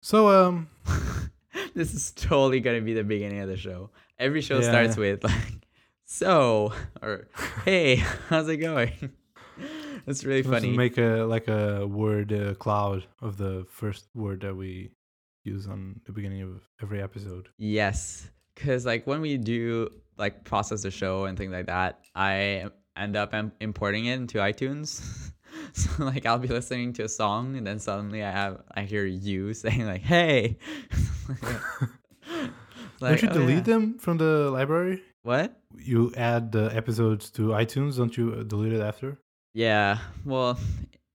So um, this is totally gonna be the beginning of the show. Every show Yeah, starts with like, so or hey, how's it going? That's really let's funny. make a like a word uh, cloud of the first word that we use on the beginning of every episode. Yes, because like when we do like process the show and things like that, I end up im- importing it into iTunes. So like I'll be listening to a song and then suddenly I have I hear you saying like, "Hey." Don't you oh, delete yeah. them from the library? What? You add the episodes to iTunes. Don't you uh, delete it after? Yeah. Well,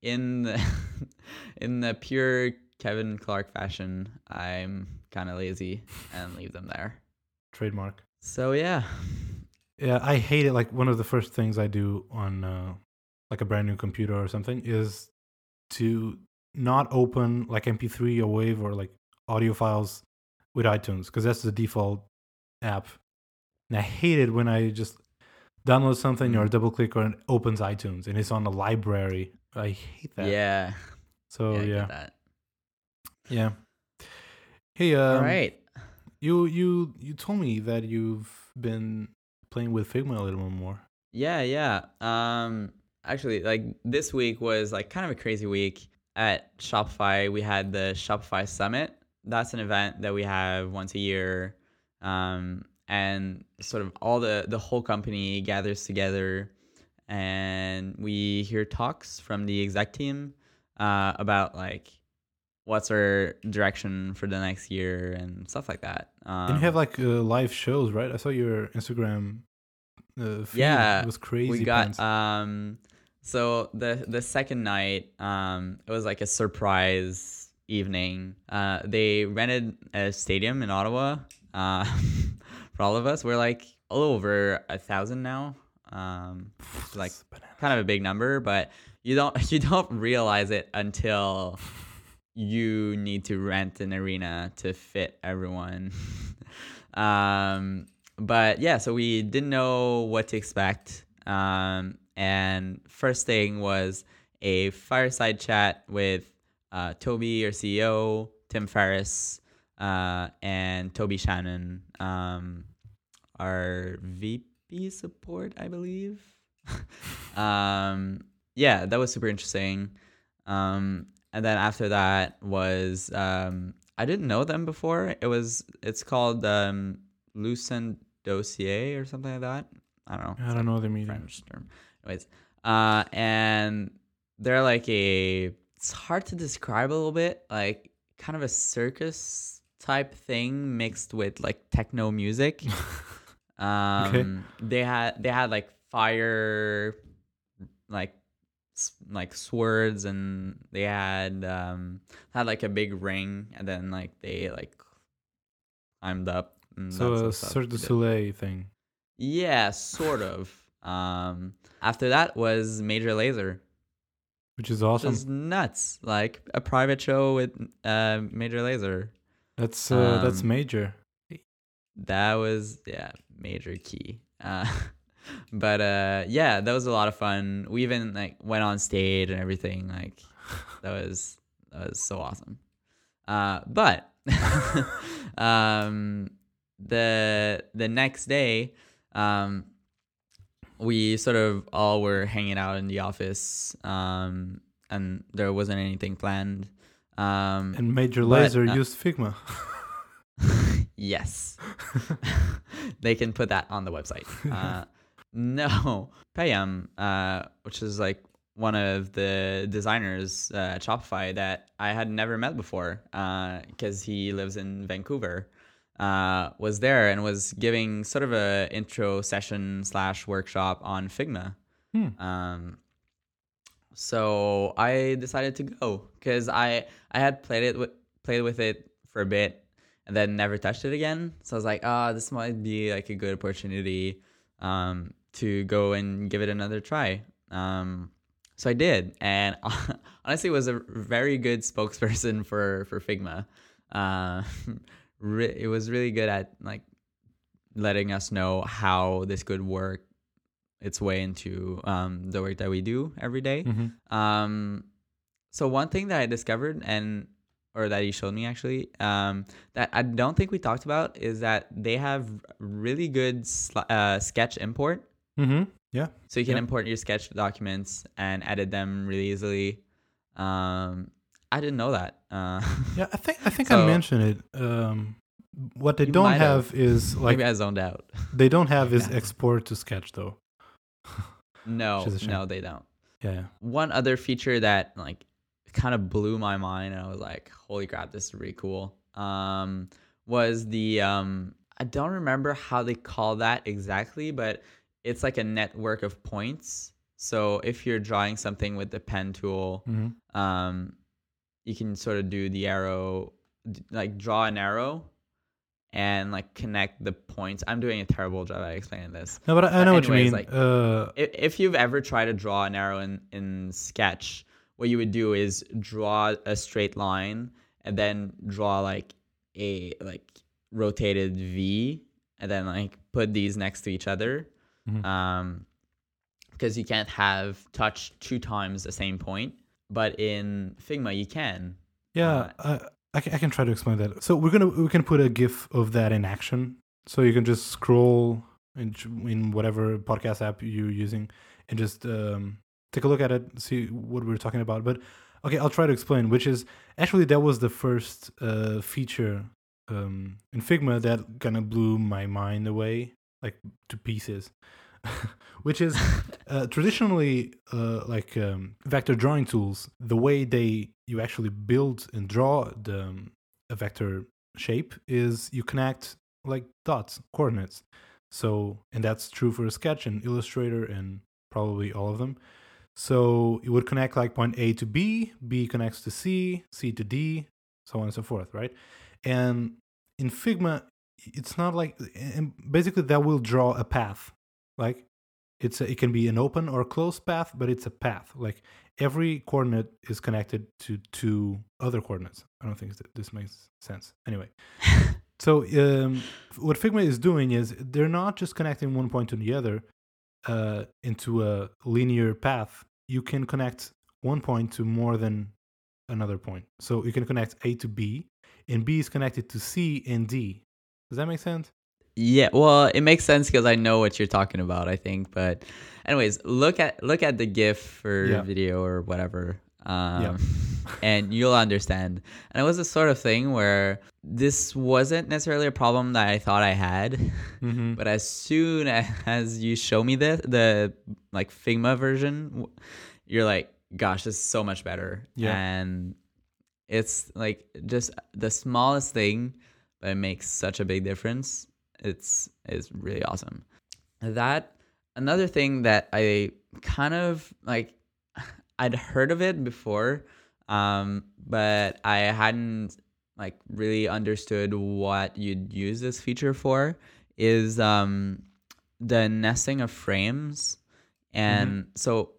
in the in the pure Kevin Clark fashion, I'm kind of lazy and leave them there. Trademark. So yeah. Yeah, I hate it. Like one of the first things I do on uh, like a brand new computer or something is to not open like MP3 or Wave or like audio files with iTunes because that's the default app. And I hate it when I just download something or Mm. double click or it opens iTunes and it's on the library. I hate that. Yeah. So yeah. Yeah, yeah. Hey, um, All right. you you you told me that you've been playing with Figma a little more. Yeah, yeah. Um actually like this week was like kind of a crazy week at Shopify. We had the Shopify Summit. That's an event that we have once a year. Um and sort of all the the whole company gathers together and we hear talks from the exec team uh about like what's our direction for the next year and stuff like that. Um, and you have like uh, live shows, right? I saw your Instagram. Uh, feed. Yeah, it was crazy. we got pants. um so the the second night um it was like a surprise evening. Uh they rented a stadium in ottawa uh for all of us. We're like a little over a thousand now um like kind of a big number but you don't you don't realize it until you need to rent an arena to fit everyone. Um but yeah so we didn't know what to expect. Um and first thing was a fireside chat with uh, toby our ceo tim ferriss uh, and toby shannon um, our vp support i believe. Um, yeah that was super interesting. Um, and then after that was um, i didn't know them before. It was it's called um, lucent dossier or something like that. I don't know. I don't know the meaning. French term. Anyways, uh, and they're like a. It's hard to describe a little bit, like kind of a circus type thing mixed with like techno music. um, they had they had like fire, like like swords, and they had um had like a big ring, and then like they like climbed up. And So a stuff Cirque du. Soleil thing. Yeah, sort of. Um, after that was Major Lazer, which is which awesome. is nuts. Like a private show with uh, Major Lazer. That's uh, that's um, major. That was yeah, major key. Uh, but uh, yeah, that was a lot of fun. We even like went on stage and everything. Like that was that was so awesome. Uh, but um, the the next day, um, we sort of all were hanging out in the office, um, and there wasn't anything planned. Um, And Major Lazer uh, used Figma. yes, they can put that on the website. Uh, no, Payam, uh, which is like one of the designers uh, at Shopify that I had never met before because he lives in Vancouver, uh, was there and was giving sort of a intro session slash workshop on Figma. Hmm. Um, so I decided to go because I I had played it with played with it for a bit and then never touched it again. So I was like, ah, this might be like a good opportunity um, to go and give it another try. Um, so I did, and honestly, was a very good spokesperson for for Figma. Uh, re- it was really good at like letting us know how this could work its way into um, the work that we do every day. Mhm. Um, so one thing that I discovered, and or that he showed me actually, um, that I don't think we talked about is that they have really good sl- uh, sketch import. Mm-hmm. Yeah. So you can Yep. import your sketch documents and edit them really easily. Um, I didn't know that. Uh, Yeah, I think I think So- I mentioned it. Um, what they don't have, have. is like maybe I zoned out. they don't have is Yeah. export to sketch though. No, Which is a shame. no, they don't. Yeah, yeah. One other feature that like kind of blew my mind, and I was like, "Holy crap, this is really cool." Um, was the um, I don't remember how they call that exactly, but it's like a network of points. So if you're drawing something with the pen tool, hmm um, you can sort of do the arrow, like draw an arrow, and like connect the points. I'm doing a terrible job at explaining this. No, but I, I know what you anyways, mean. like- uh, if, if you've ever tried to draw an arrow in, in sketch what you would do is draw a straight line and then draw like a like rotated v and then like put these next to each other Mhm. um because you can't have touch two times the same point but in figma you can yeah, I, I, can, I can try to explain that. So we're gonna we can put a GIF of that in action. So you can just scroll in in whatever podcast app you're using and just um, take a look at it, see what we're talking about. But okay, I'll try to explain. Which is actually that was the first uh, feature um, in Figma that kind of blew my mind away, like to pieces. which is uh, traditionally uh, like um, vector drawing tools the way they you actually build and draw the um, a vector shape is you connect like dots coordinates. So and that's true for sketch and illustrator and probably all of them. So it would connect like point a to b b connects to c c to d so on and so forth right? And in figma it's not like and basically that will draw a path like it's a, it can be an open or closed path but it's a path. Like every coordinate is connected to two other coordinates. I don't think this makes sense. Anyway. So um, what figma is doing is they're not just connecting one point to the other uh, into a linear path. You can connect one point to more than another point. So you can connect a to b and b is connected to c and d. Does that make sense Yeah, well, it makes sense because I know what you're talking about. I think, but anyways, look at look at the GIF or Yeah. video or whatever, um, Yeah. and you'll understand. And it was the sort of thing where this wasn't necessarily a problem that I thought I had, mm-hmm. but as soon as you show me the the like Figma version, you're like, gosh, this is so much better. Yeah. and it's like just the smallest thing, but it makes such a big difference it's is really awesome. That another thing that I kind of like I'd heard of it before, um, but I hadn't like really understood what you'd use this feature for is um the nesting of frames. And so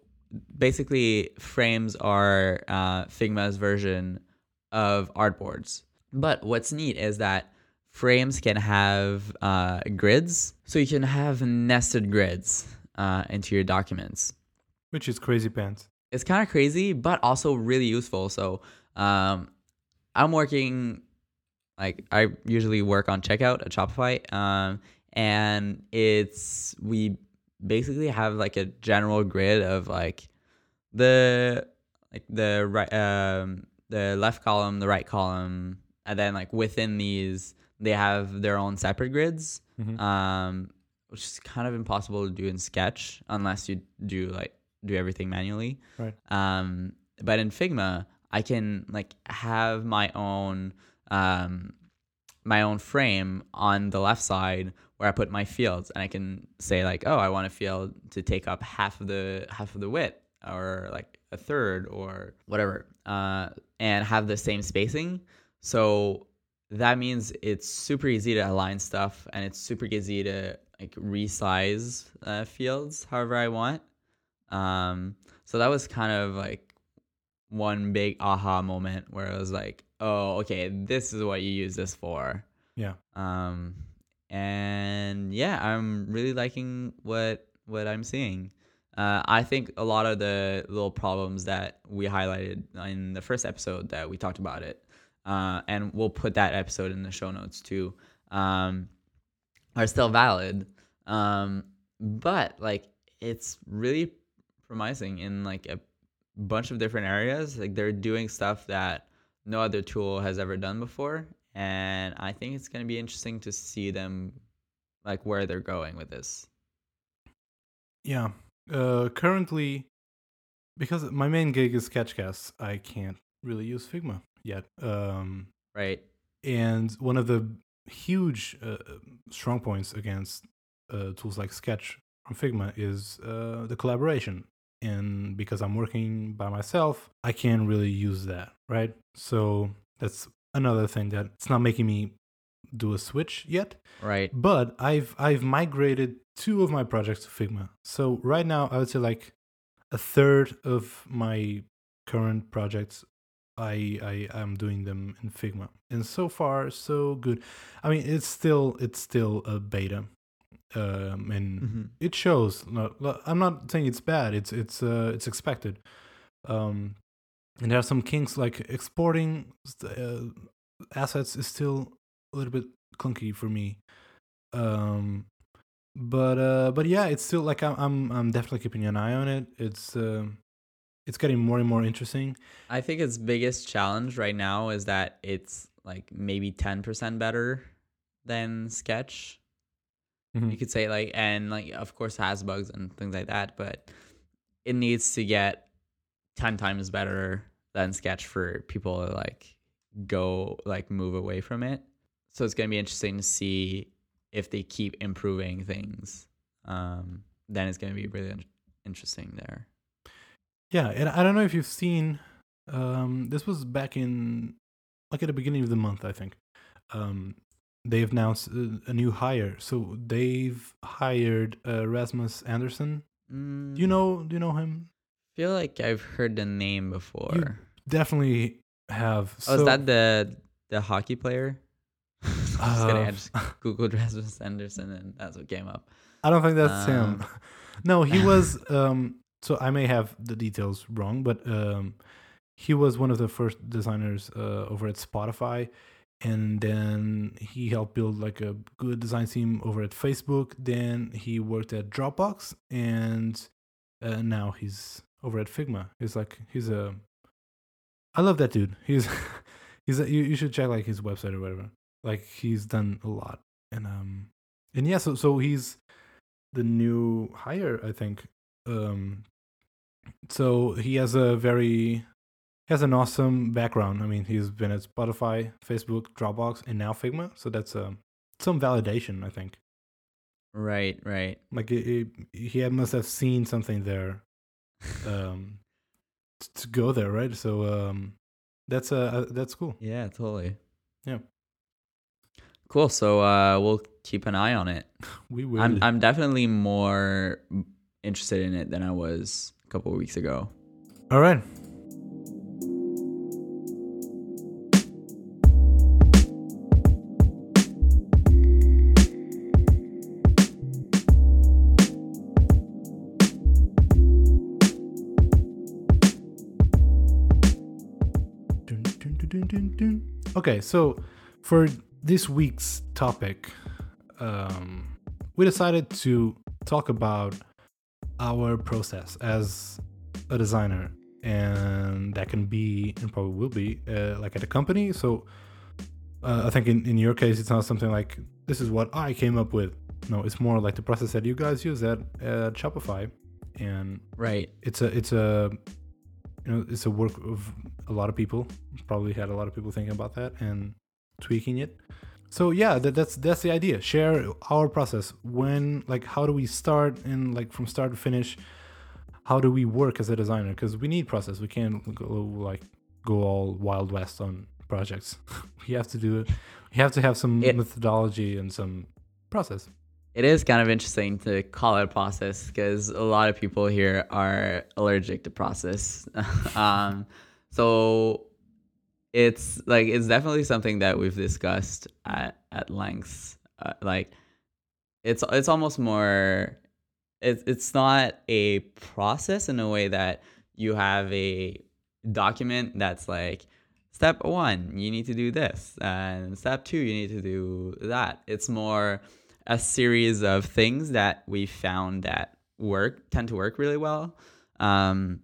basically frames are uh, Figma's version of artboards. But what's neat is that frames can have uh, grids, so you can have nested grids uh, into your documents. which is crazy pants It's kind of crazy, but also really useful. So um, I'm working, like I usually work on checkout at Shopify, um, and it's we basically have like a general grid of like the like the right um the left column, the right column, and then like within these they have their own separate grids, Mhm. um, which is kind of impossible to do in Sketch unless you do like do everything manually. Right. Um, but in Figma, I can like have my own um my own frame on the left side where I put my fields, and I can say like, oh, I want a field to take up half of the half of the width, or like a third, or whatever, uh, and have the same spacing. So that means it's super easy to align stuff, and it's super easy to like resize uh, fields however I want. Um, so that was kind of like one big aha moment where it was like, oh, okay, this is what you use this for. yeah Um, and yeah, I'm really liking what what I'm seeing. Uh, I think a lot of the little problems that we highlighted in the first episode that we talked about it uh, and we'll put that episode in the show notes too, um, are still valid. Um, but like it's really promising in like a bunch of different areas. Like they're doing stuff that no other tool has ever done before, and I think it's gonna be interesting to see them like where they're going with this. Yeah. Uh, currently, because my main gig is Sketchcast, I can't really use Figma yet. Um, Right. and one of the huge uh, strong points against uh, tools like Sketch from Figma is uh, the collaboration. And because I'm working by myself, I can't really use that, right? So that's another thing that it's not making me do a switch yet. Right. But I've I've migrated two of my projects to Figma. So right now I would say like a third of my current projects I I am doing them in Figma. And so far so good. I mean it's still it's still a beta. Um and Mhm. it shows I'm not saying it's bad. It's it's uh it's expected. Um and there are some kinks like exporting uh, assets is still a little bit clunky for me. Um, but uh, but yeah, it's still like I'm I'm I'm definitely keeping an eye on it. It's um it's getting more and more interesting. I think its biggest challenge right now is that it's like maybe 10% better than Sketch. Mm-hmm. You could say like and like of course has bugs and things like that, but it needs to get 10 times better than Sketch for people to like go like move away from it. So it's going to be interesting to see if they keep improving things. Um then it's going to be really interesting there. Yeah, and I don't know if you've seen. Um, this was back in like at the beginning of the month, I think. Um, they've announced a, a new hire. So they've hired uh, Rasmus Andersson. Mm, Do you know? Do you know him? feel like I've heard the name before. Definitely have. Oh, is that the the hockey player? just kidding. I Uh, just googled Rasmus Andersson and that's what came up. I don't think that's him. Um, no, he was. Um, so I may have the details wrong, but um, he was one of the first designers uh, over at Spotify, and then he helped build like a good design team over at Facebook. Then he worked at Dropbox, and uh, now he's over at Figma. He's like he's a. I love that dude. He's he's a, you, you should check like his website or whatever. Like he's done a lot, and um, and yeah, so so he's the new hire, I think. Um, so he has a very he has an awesome background. I mean, he's been at Spotify, Facebook, Dropbox, and now Figma. So that's um some validation, I think. Right, right. Like it, it, he must have seen something there, um, t- to go there, right? So um, that's uh uh, that's cool. Yeah, totally. Yeah. Cool. So uh we'll keep an eye on it. We will. I'm I'm definitely more interested in it than I was couple weeks ago. All right. Okay, so for this week's topic, um, we decided to talk about our process as a designer and that can be and probably will be uh, like at a company. So uh, i think in, in your case it's not something like this is what i came up with. No it's more like the process that you guys use at, at shopify. And Right. it's a it's a you know it's a work of a lot of people probably had a lot of people thinking about that and tweaking it so yeah that, that's that's the idea. Share our process. When like how do we start and like from start to finish? How do we work as a designer? Because we need process. We can't go like go all wild west on projects. We have to do it. We have to have some It- methodology and some process. It is kind of interesting to call it a process because a lot of people here are allergic to process. um, so it's like it's definitely something that we've discussed at at length. Uh, like it's it's almost more it's it's not a process in a way that you have a document that's like step one, you need to do this, and step two, you need to do that. It's more a series of things that we found that work tend to work really well. Um,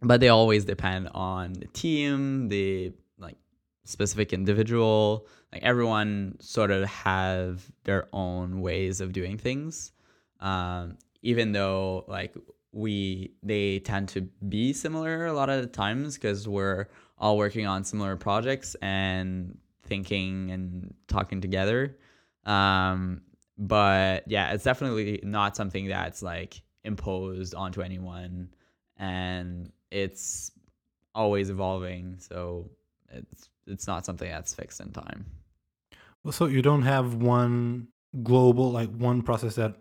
but they always depend on the team, the specific individual. Like everyone sort of have their own ways of doing things. Um, even though like we they tend to be similar a lot of the times because we're all working on similar projects and thinking and talking together. Um, but yeah, it's definitely not something that's like imposed onto anyone, and it's always evolving. So it's it's not something that's fixed in time. Well, so you don't have one global like one process that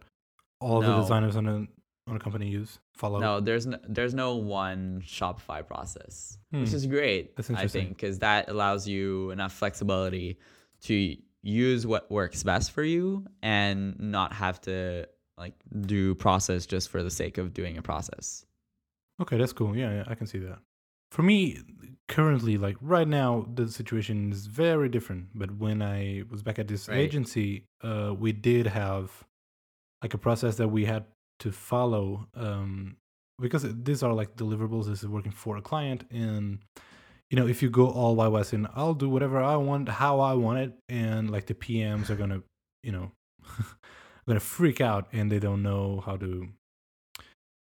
all No. the designers on a on a company use follow. No, there's no, there's no one Shopify process, which Hmm. is great. That's I interesting. think because that allows you enough flexibility to use what works best for you and not have to like do process just for the sake of doing a process. Okay, that's cool. Yeah, yeah, I can see that. For me, currently, like right now, the situation is very different. But when I was back at this Right. agency, uh, we did have like a process that we had to follow um, because these are like deliverables. This is working for a client, and you know, if you go all West and I'll do whatever I want, how I want it, and like the PMs are gonna, you know, gonna freak out and they don't know how to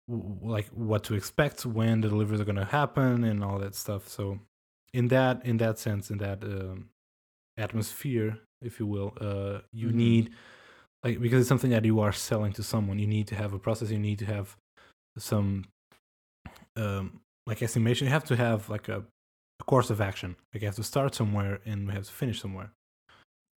like what to expect when the deliveries are going to happen and all that stuff. So in that in that sense in that um, atmosphere if you will uh, you Mhm. need like because it's something that you are selling to someone you need to have a process you need to have some um, like estimation. You have to have like a, a course of action. Like you have to start somewhere and we have to finish somewhere.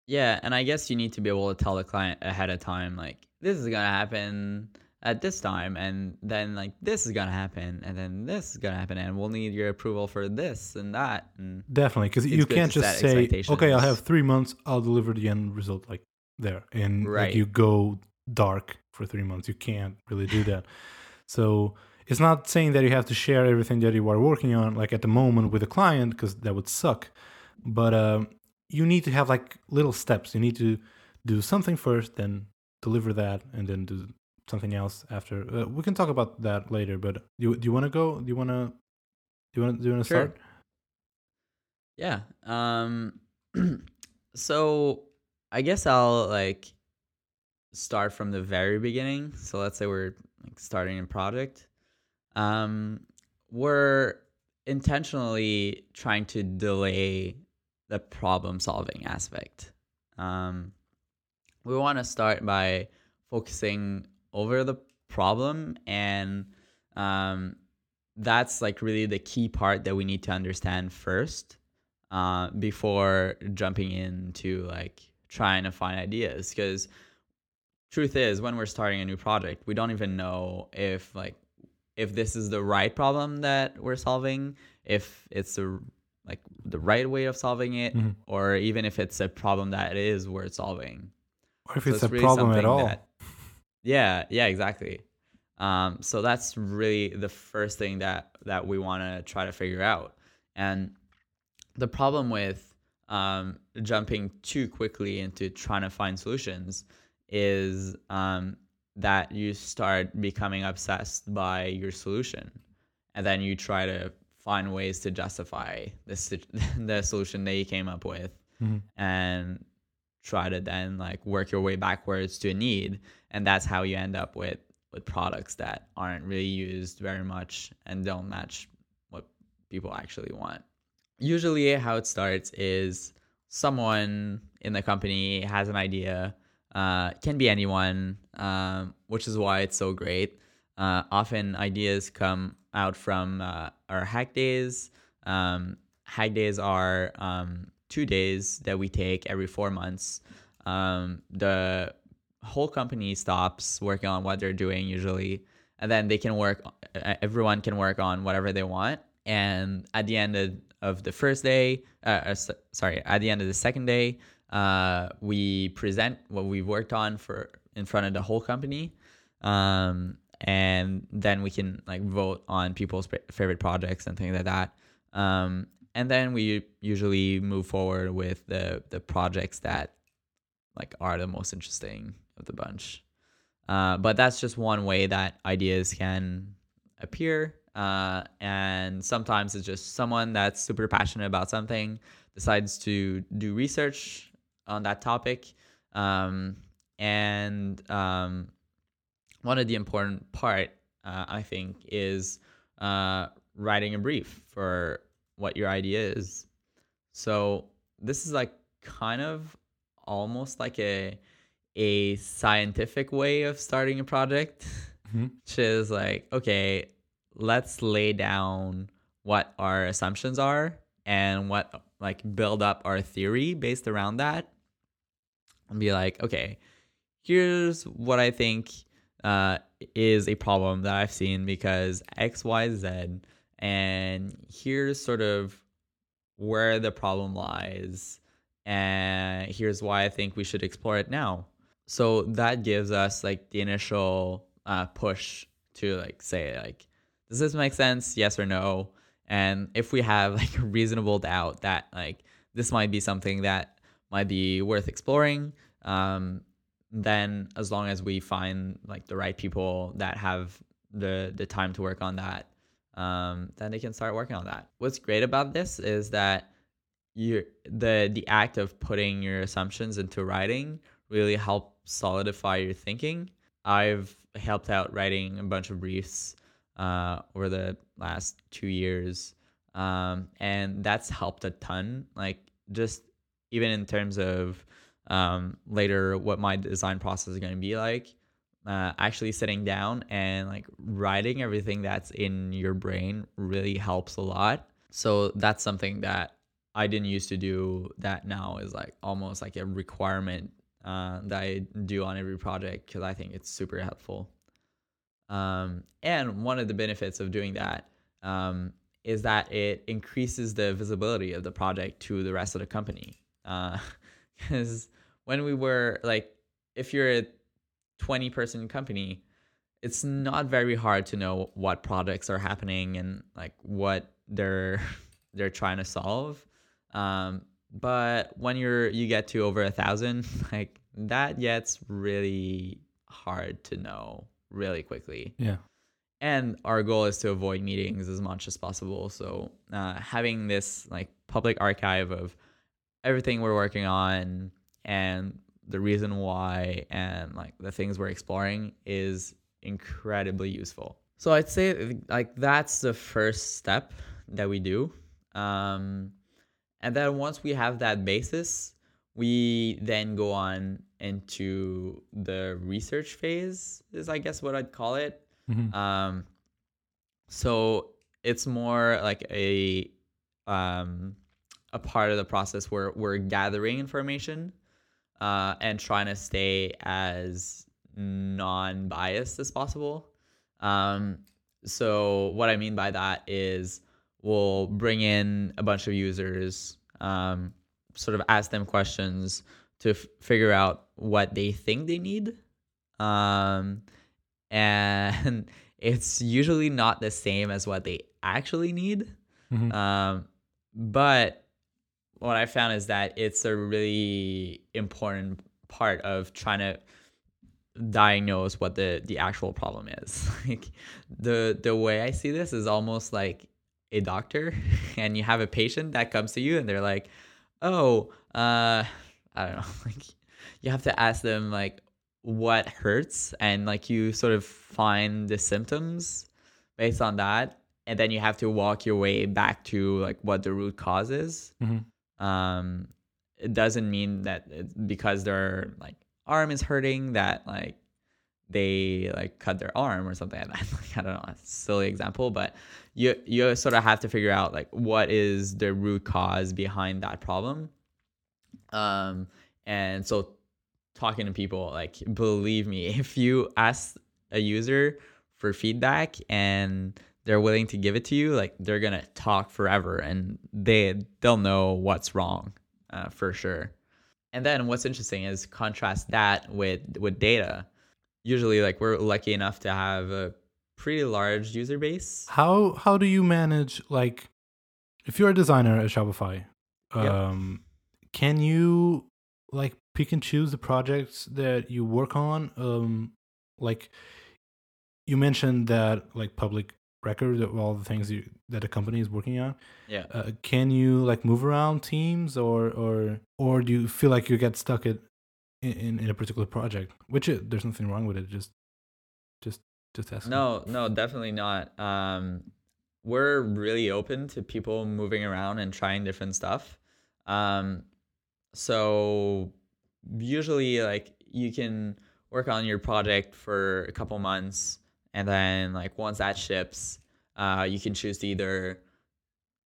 Yeah, and I guess you need to be able to tell the client ahead of time, like this is gonna happen at this time, and then like this is gonna happen, and then this is gonna happen, and we'll need your approval for this and that. And Definitely, because you can't just say, "Okay, I'll have three months. I'll deliver the end result like there," and like, you go dark for three months. You can't really do that. so it's not saying that you have to share everything that you are working on, like at the moment with a client, because that would suck. But um, you need to have like little steps. You need to do something first, then deliver that, and then do something else after. Uh, we can talk about that later. But do, do you want to go? Do you want to? Do you want? Do you want to Sure. start? Yeah. Um so I guess I'll like start from the very beginning. So let's say we're like starting a project. Um we're intentionally trying to delay the problem solving aspect. Um we want to start by focusing over the problem and um that's like really the key part that we need to understand first uh, before jumping into like trying to find ideas because truth is when we're starting a new project we don't even know if like if this is the right problem that we're solving if it's the like the right way of solving it Mhm. or even if it's a problem that is worth solving Or if so it's a really problem at all. that- yeah, yeah, exactly. Um, so that's really the first thing that that we want to try to figure out. And the problem with um, jumping too quickly into trying to find solutions is um, that you start becoming obsessed by your solution, and then you try to find ways to justify the the solution that you came up with, Mhm. and try to then like work your way backwards to a need and that's how you end up with with products that aren't really used very much and don't match what people actually want. Usually how it starts is someone in the company has an idea uh, can be anyone um, which is why it's so great. Uh, often ideas come out from uh, our hack days. Um, hack days are um, two days that we take every four months. Um, the whole company stops working on what they're doing usually and then they can work uh, everyone can work on whatever they want. And at the end of, of the first day uh, uh, sorry at the end of the second day uh, we present what we've worked on for in front of the whole company. Um, and then we can like vote on people's favorite projects and things like that. Um, and then we usually move forward with the the projects that like are the most interesting of the bunch. Uh, but that's just one way that ideas can appear. Uh, and sometimes it's just someone that's super passionate about something decides to do research on that topic. Um, and um, one of the important part, uh, I think, is uh, writing a brief for what your idea is. So this is like kind of almost like a a scientific way of starting a project, mm-hmm. which is like, okay, let's lay down what our assumptions are and what like build up our theory based around that and be like, okay, here's what I think uh, is a problem that I've seen because X, Y, Z, and here's sort of where the problem lies, and here's why I think we should explore it now. So that gives us like the initial uh, push to like say like, does this make sense? Yes or no? And if we have like a reasonable doubt that like this might be something that might be worth exploring, um, then as long as we find like the right people that have the the time to work on that, um, then they can start working on that. What's great about this is that you the the act of putting your assumptions into writing really help solidify your thinking. I've helped out writing a bunch of briefs uh, over the last two years, um, and that's helped a ton. Like just even in terms of um, later what my design process is going to be like. Uh, actually sitting down and like writing everything that's in your brain really helps a lot. So that's something that I didn't used to do that now is like almost like a requirement uh, that I do on every project because I think it's super helpful. Um, and one of the benefits of doing that um, is that it increases the visibility of the project to the rest of the company. Because uh, when we were like, if you're a 20 person company, it's not very hard to know what products are happening and like what they're they're trying to solve. Um, but when you're you get to over a thousand, like that gets really hard to know really quickly. Yeah. And our goal is to avoid meetings as much as possible. So uh, having this like public archive of everything we're working on and the reason why and like the things we're exploring is incredibly useful. So I'd say like that's the first step that we do. Um, and then once we have that basis, we then go on into the research phase is I guess what I'd call it. Mm-hmm. Um, so it's more like a um, a part of the process where we're gathering information uh, and trying to stay as non-biased as possible. Um, so what I mean by that is we'll bring in a bunch of users, um, sort of ask them questions to f- figure out what they think they need. Um, and it's usually not the same as what they actually need. Mm-hmm. Um, but what I found is that it's a really important part of trying to diagnose what the the actual problem is. like the the way I see this is almost like a doctor and you have a patient that comes to you and they're like, "Oh, uh I don't know, like you have to ask them like what hurts and like you sort of find the symptoms based on that and then you have to walk your way back to like what the root cause is. Mm-hmm um, it doesn't mean that because their like arm is hurting that like they like cut their arm or something like that. like, I don't know, silly example, but you you sort of have to figure out like what is the root cause behind that problem. Um, and so talking to people, like believe me, if you ask a user for feedback and they're willing to give it to you, like they're gonna talk forever and they they'll know what's wrong uh, for sure. And then what's interesting is contrast that with with data. Usually, like we're lucky enough to have a pretty large user base. How how do you manage like if you're a designer at Shopify, um, can you like pick and choose the projects that you work on? Um, like you mentioned that like public record of all the things you, that a company is working on. Yeah. Uh, can you like move around teams, or or or do you feel like you get stuck at in, in a particular project? Which it, there's nothing wrong with it. Just just just ask. No, no, definitely not. Um, we're really open to people moving around and trying different stuff. Um, so usually, like you can work on your project for a couple months, and then like once that ships, uh, you can choose to either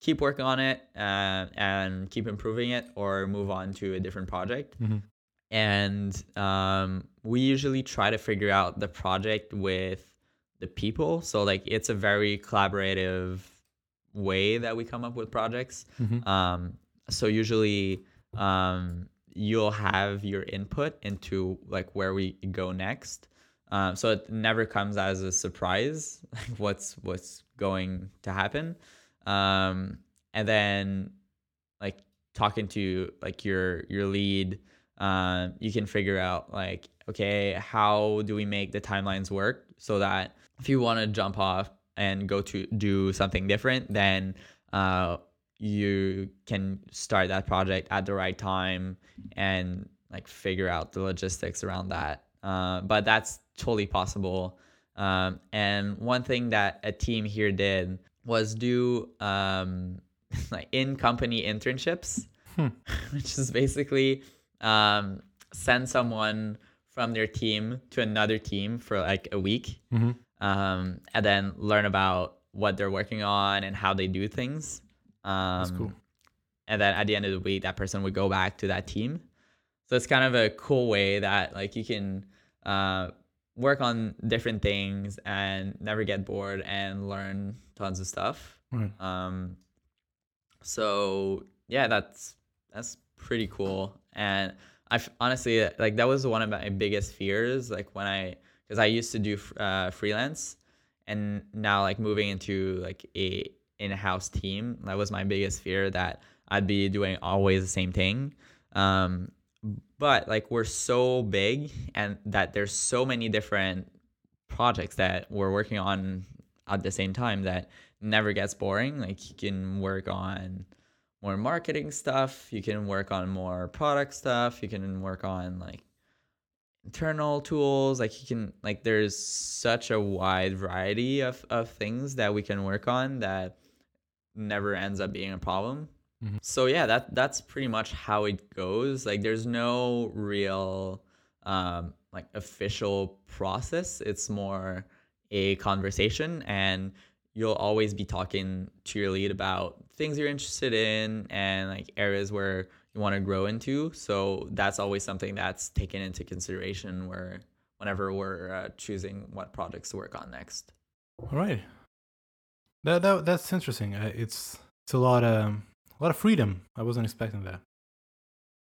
keep working on it uh, and keep improving it, or move on to a different project Mhm. and um, we usually try to figure out the project with the people so like it's a very collaborative way that we come up with projects Mhm. um, so usually um, you'll have your input into like where we go next um, so it never comes as a surprise like what's what's going to happen. Um, and then like talking to like your your lead um, you can figure out like okay how do we make the timelines work so that if you want to jump off and go to do something different then uh, you can start that project at the right time and like figure out the logistics around that. Uh, but that's totally possible um, and one thing that a team here did was do um, like in company internships Hmm. which is basically um, send someone from their team to another team for like a week Mhm. um, and then learn about what they're working on and how they do things um, That's cool. and then at the end of the week that person would go back to that team so it's kind of a cool way that like you can uh, work on different things and never get bored and learn tons of stuff Right. um, so yeah, that's that's pretty cool. And I honestly like that was one of my biggest fears. Like when I because I used to do uh, freelance, and now like moving into like a in-house team, that was my biggest fear that I'd be doing always the same thing. Um, but like we're so big and that there's so many different projects that we're working on at the same time that never gets boring. Like you can work on more marketing stuff, you can work on more product stuff, you can work on like internal tools, like you can like there's such a wide variety of, of things that we can work on that never ends up being a problem. Mhm. So yeah, that that's pretty much how it goes. Like there's no real um like official process. It's more a conversation and you'll always be talking to your lead about things you're interested in and like areas where you want to grow into. So that's always something that's taken into consideration where whenever we're uh, choosing what projects to work on next. All right. That, that that's interesting. Uh, it's it's a lot of a lot of freedom. I wasn't expecting that.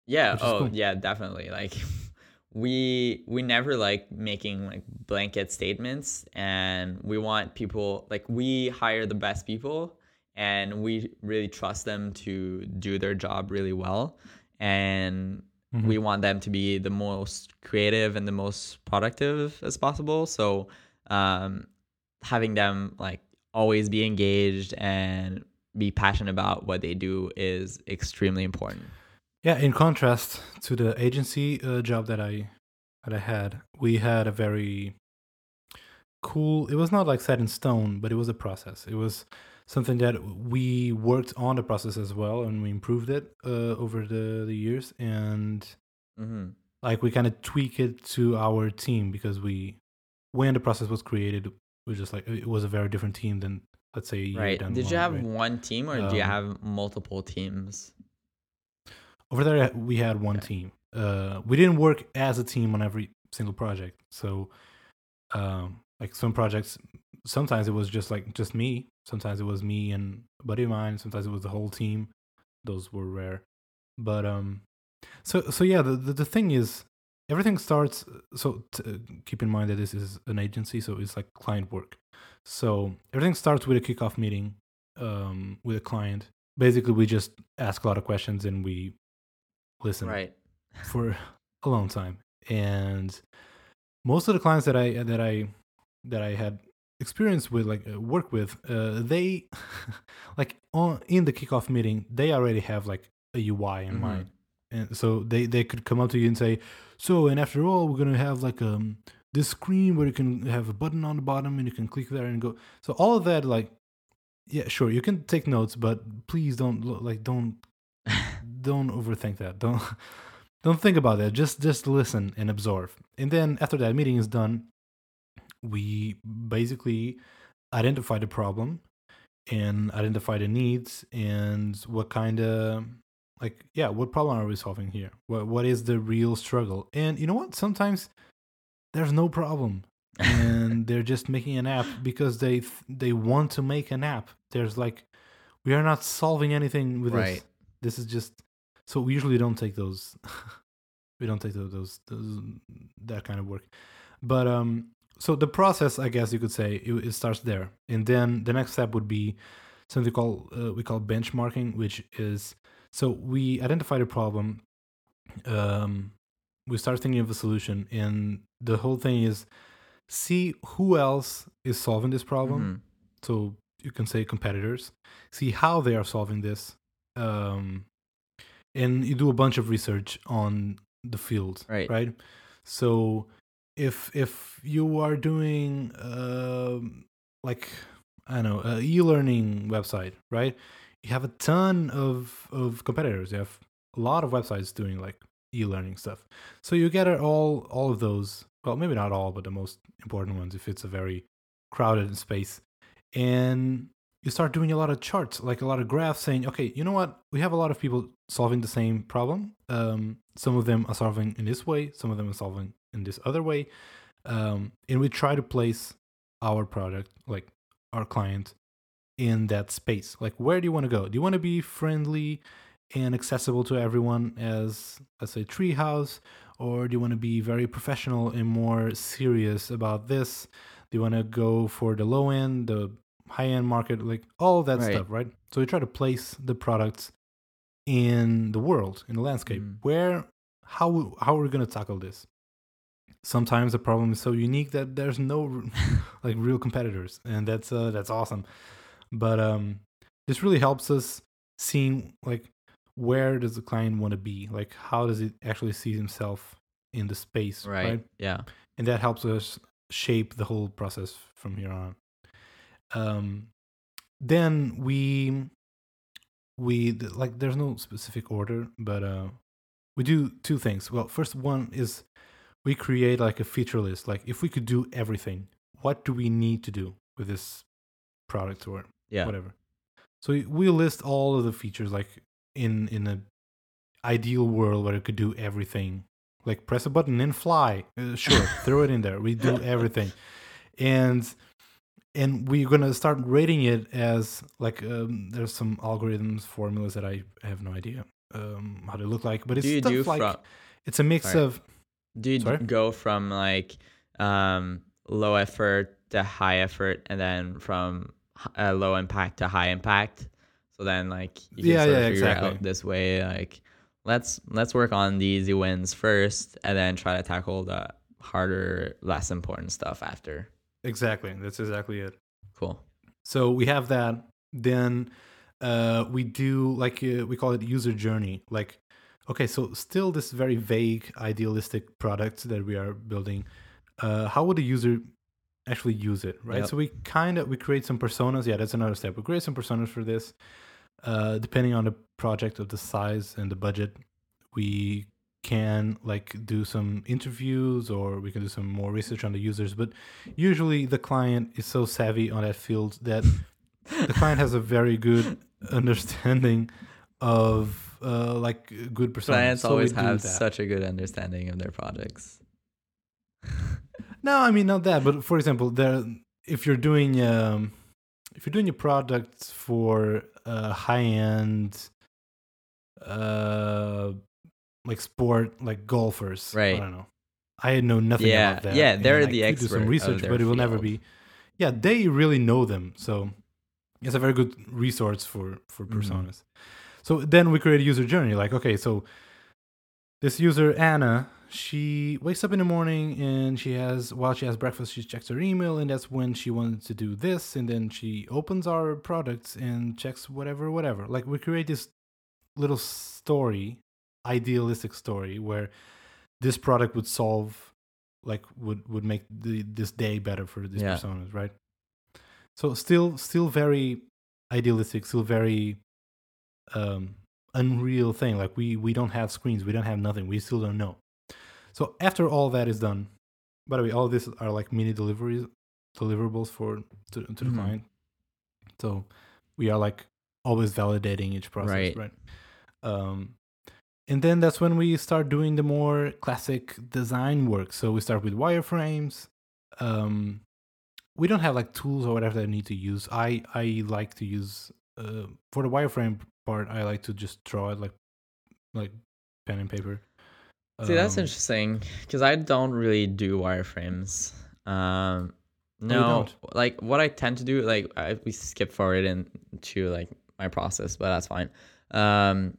Yeah. Oh, cool. yeah, definitely. Like we we never like making like blanket statements and we want people like we hire the best people and we really trust them to do their job really well and Mhm. we want them to be the most creative and the most productive as possible so um having them like always be engaged and be passionate about what they do is extremely important Yeah, in contrast to the agency uh, job that I that I had, we had a very cool. It was not like set in stone, but it was a process. It was something that we worked on the process as well, and we improved it uh, over the the years, and hmm like we kind of tweak it to our team because we when the process was created, was just like it was a very different team than let's say year Right. Did you have right? one team or do you Um, have multiple teams? over there we had one Okay. team uh we didn't work as a team on every single project so um like some projects sometimes it was just like just me sometimes it was me and a buddy of mine sometimes it was the whole team those were rare but um so so yeah the the, the thing is everything starts so t- keep in mind that this is an agency so it's like client work so everything starts with a kickoff meeting um with a client basically we just ask a lot of questions and we listen Right. for a long time. And most of the clients that I that I that I had experience with, like uh, work with, uh, they like on in the kickoff meeting, they already have like a UI in Mhm. mind, and so they they could come up to you and say, "So, and after all, we're gonna have like um this screen where you can have a button on the bottom and you can click there and go." So all of that, like, yeah, sure, you can take notes, but please don't like don't don't overthink that. Don't don't think about that. Just just listen and absorb. And then after that meeting is done, we basically identify the problem and identify the needs and what kind of like yeah, what problem are we solving here? What what is the real struggle? And you know what? Sometimes there's no problem and they're just making an app because they th- they want to make an app. There's like we are not solving anything with Right. this. This is just so we usually don't take those. we don't take those, those those that kind of work. But um, so the process, I guess you could say, it, it starts there, and then the next step would be something called uh, we call benchmarking, which is so we identify the problem. Um, we start thinking of a solution, and the whole thing is see who else is solving this problem. Mhm. so you can say competitors. See how they are solving this um, and you do a bunch of research on the field Right. right? So if if you are doing um, like i don't know a e-learning website right? You have a ton of of competitors. You have a lot of websites doing like e-learning stuff. So you gather all all of those well maybe not all but the most important ones if it's a very crowded space. And you start doing a lot of charts like a lot of graphs saying okay you know what? We have a lot of people solving the same problem. Um, some of them are solving in this way some of them are solving in this other way. Um, and we try to place our product like our client in that space. Like where do you want to go? Do you want to be friendly and accessible to everyone as let's say treehouse or do you want to be very professional and more serious about this? Do you want to go for the low end the high end market like all that Right. stuff right? So we try to place the products in the world in the landscape. Mm. where how how are we going to tackle this? Sometimes the problem is so unique that there's no like real competitors and that's uh, that's awesome. But um this really helps us seeing like where does the client want to be like how does it actually see himself in the space Right. right Yeah. and that helps us shape the whole process from here on um then we we like there's no specific order but uh we do two things well first one is we create like a feature list like if we could do everything what do we need to do with this product or Yeah. whatever so we- we list all of the features like in in a ideal world where it could do everything. Like press a button and fly. Uh, sure throw it in there. We do everything. And and we're gonna start rating it as like um, there's some algorithms formulas that i have no idea um, how they look like but it's do you stuff like from it's a mix Sorry. of do you Sorry? go from like um low effort to high effort and then from uh, low impact to high impact so then like you can Yeah, sort of yeah, figure exactly. out this way like let's let's work on the easy wins first and then try to tackle the harder less important stuff after exactly that's exactly it cool So we have that. Then uh, we do like uh, we call it user journey. Like, okay, so still this very vague, idealistic product that we are building. Uh, how would a user actually use it, right? Yep. So we kind of we create some personas. Yeah, that's another step. We create some personas for this. Uh, depending on the project of the size and the budget, we can like do some interviews or we can do some more research on the users but usually the client is so savvy on that field that the client has a very good understanding of uh, like good personas. clients So always have such a good understanding of their projects No, I mean not that, but for example, there if you're doing um, if you're doing a product for uh, high end uh like sport like golfers, Right. I don't know. I had know nothing Yeah, about that. yeah, and they're I the could do some research, but it will never be. Yeah, they really know them, so it's a very good resource for for Mhm. personas. So then we create a user journey. Like, okay, so this user Anna, she wakes up in the morning and she has while she has breakfast, she checks her email, and that's when she wanted to do this, and then she opens our products and checks whatever, whatever. Like we create this little story, idealistic story where this product would solve like would would make the this day better for these Yeah. personas, right? So still still very idealistic, still very um unreal thing. Like we we don't have screens, we don't have nothing, we still don't know. So after all that is done, by the way, all these are like mini deliveries deliverables for to, to the Mhm. client. So we are like always validating each process, Right. right? Um and then that's when we start doing the more classic design work. So we start with wireframes. Um, we don't have like tools or whatever that I need to use. I I like to use uh, for the wireframe part. I like to just draw it like like pen and paper. See, that's Um, interesting because I don't really do wireframes. Um, no, like what I tend to do, like I, we skip forward into like my process, but that's fine. Um,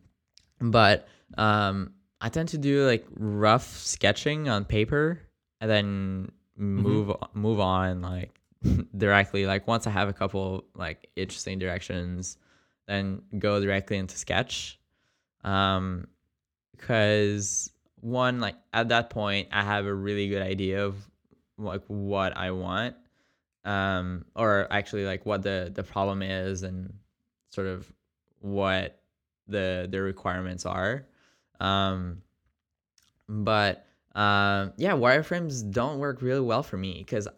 but um, I tend to do like rough sketching on paper and then move move on like directly. Like once I have a couple like interesting directions, then go directly into sketch. Um, because one like at that point I have a really good idea of like what I want um or actually like what the the problem is and sort of what the the requirements are. Um but um yeah wireframes don't work really well for me because i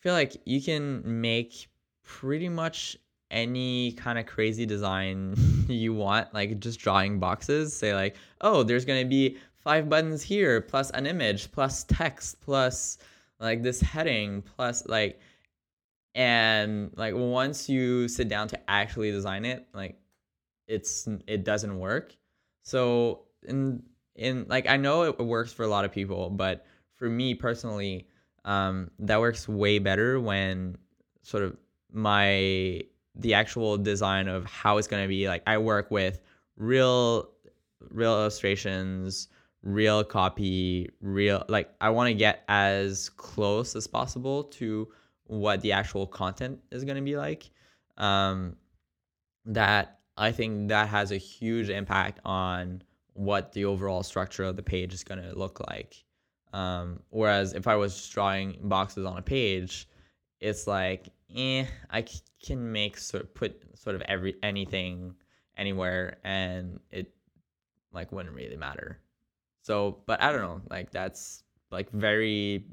feel like you can make pretty much any kind of crazy design you want like just drawing boxes. Say like oh there's going to be five buttons here plus an image plus text plus like this heading plus like and like once you sit down to actually design it like it's it doesn't work. So in in like i know it works for a lot of people but for me personally um that works way better when sort of my the actual design of how it's going to be like i work with real real illustrations real copy real like i want to get as close as possible to what the actual content is going to be like um that i think that has a huge impact on what the overall structure of the page is going to look like. Um whereas if i was drawing boxes on a page it's like eh i can make sort put sort of every anything anywhere and it like wouldn't really matter so but i don't know like that's like very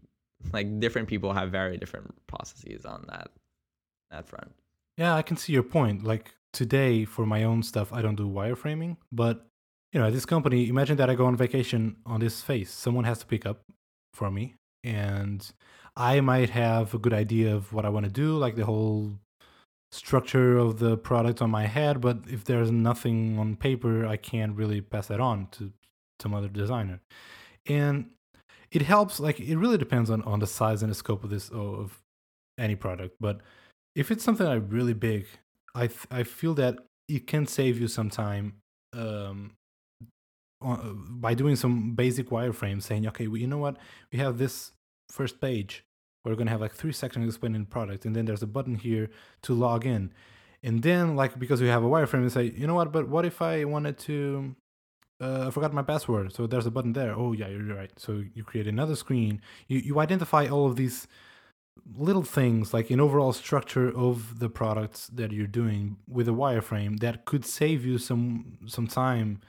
like different people have very different processes on that that front Yeah, I can see your point. Like today, for my own stuff, I don't do wireframing, but you know, at this company, imagine that I go on vacation on this face. Someone has to pick up for me, and I might have a good idea of what I want to do, like the whole structure of the product on my head. But if there's nothing on paper, I can't really pass that on to some other designer. And it helps. Like it really depends on on the size and the scope of this of any product, but if it's something like really big, I th- I feel that it can save you some time um, on- by doing some basic wireframes, saying, okay, well, you know what, we have this first page. We're gonna have like three sections explaining the product, and then there's a button here to log in, and then like because we have a wireframe, we say, you know what, but what if I wanted to uh, I forgot my password. So there's a button there. Oh yeah, you're right. So you create another screen. You you identify all of these little things like an overall structure of the products that you're doing with a wireframe that could save you some some time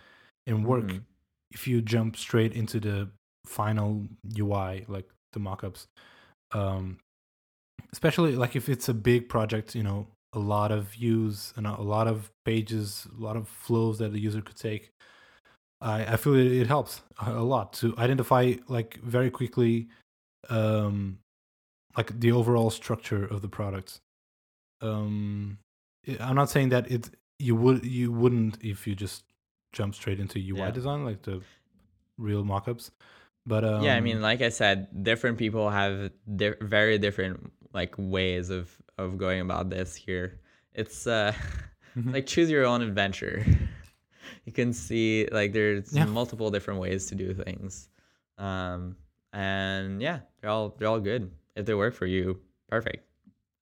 and work Mhm. if you jump straight into the final UI like the mockups. Um especially like if it's a big project, you know, a lot of views and a lot of pages, a lot of flows that the user could take. I, I feel it, it helps a lot to identify like very quickly um like the overall structure of the product. Um I'm not saying that it you would you wouldn't if you just jump straight into UI Yeah. design like the real mockups. But um yeah i mean like i said different people have di- very different like ways of of going about this here it's uh Mhm. like choose your own adventure. You can see like there's Yeah. multiple different ways to do things. Um and yeah, they're all they're all good. If they work for you, perfect.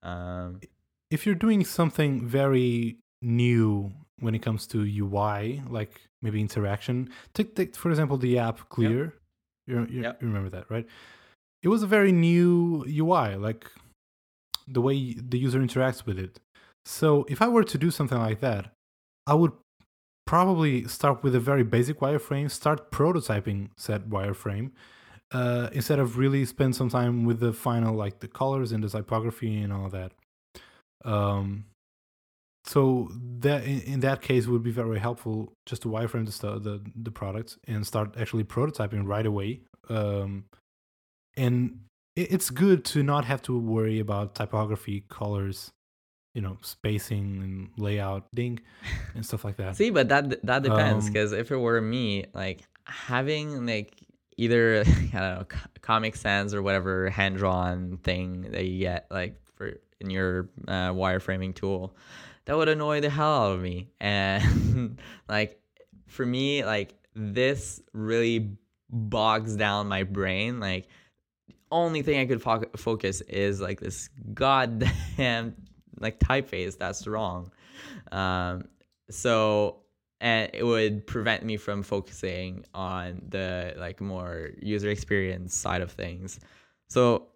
Um if you're doing something very new when it comes to UI, like maybe interaction, take, take for example the app Clear. You, you, Yep. you remember that, right? It was a very new UI, like the way the user interacts with it. So if I were to do something like that, I would probably start with a very basic wireframe, start prototyping said wireframe, uh, instead of really spend some time with the final, like the colors and the typography and all that. Um, so that in, in that case would be very helpful just to wireframe the the the products and start actually prototyping right away. Um, and it, it's good to not have to worry about typography, colors, you know, spacing and layout, ding, and stuff like that. See, but that that depends Um, because if it were me, like having like either I don't know Comic Sans or whatever hand drawn thing that you get like for in your uh, wireframing tool, that would annoy the hell out of me. And like for me, like this really bogs down my brain. Like only thing I could fo- focus is like this goddamn like typeface that's wrong. Um, so and it would prevent me from focusing on the like more user experience side of things. So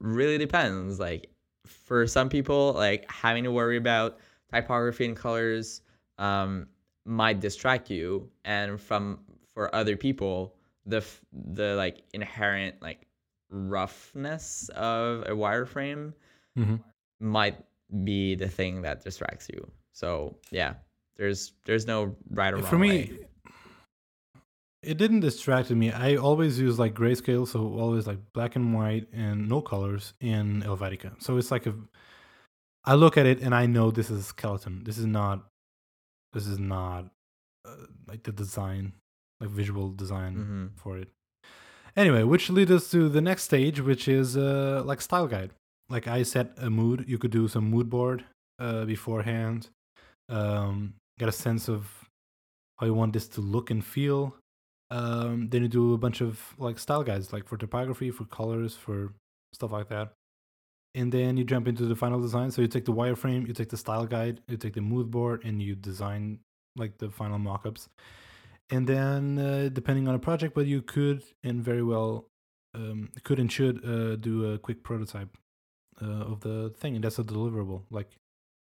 really depends. Like for some people, like having to worry about typography and colors um, might distract you, and from for other people, the f- the like inherent like roughness of a wireframe Mhm. might be the thing that distracts you. So yeah, there's there's no right or wrong. For me, way. it didn't distract me. I always use like grayscale, so always like black and white and no colors in Helvetica. So it's like a. I look at it and I know this is skeleton. This is not. This is not uh, like the design, like visual design Mhm. for it. Anyway, which leads us to the next stage, which is uh, like style guide. Like I set a mood. You could do some mood board uh, beforehand. Um, get a sense of how you want this to look and feel. Um, then you do a bunch of like style guides, like for typography, for colors, for stuff like that. And then you jump into the final design. So you take the wireframe, you take the style guide, you take the mood board, and you design like the final mockups. And then, uh, depending on a project, but you could and very well um, could and should uh, do a quick prototype uh, of the thing, and that's a deliverable. Like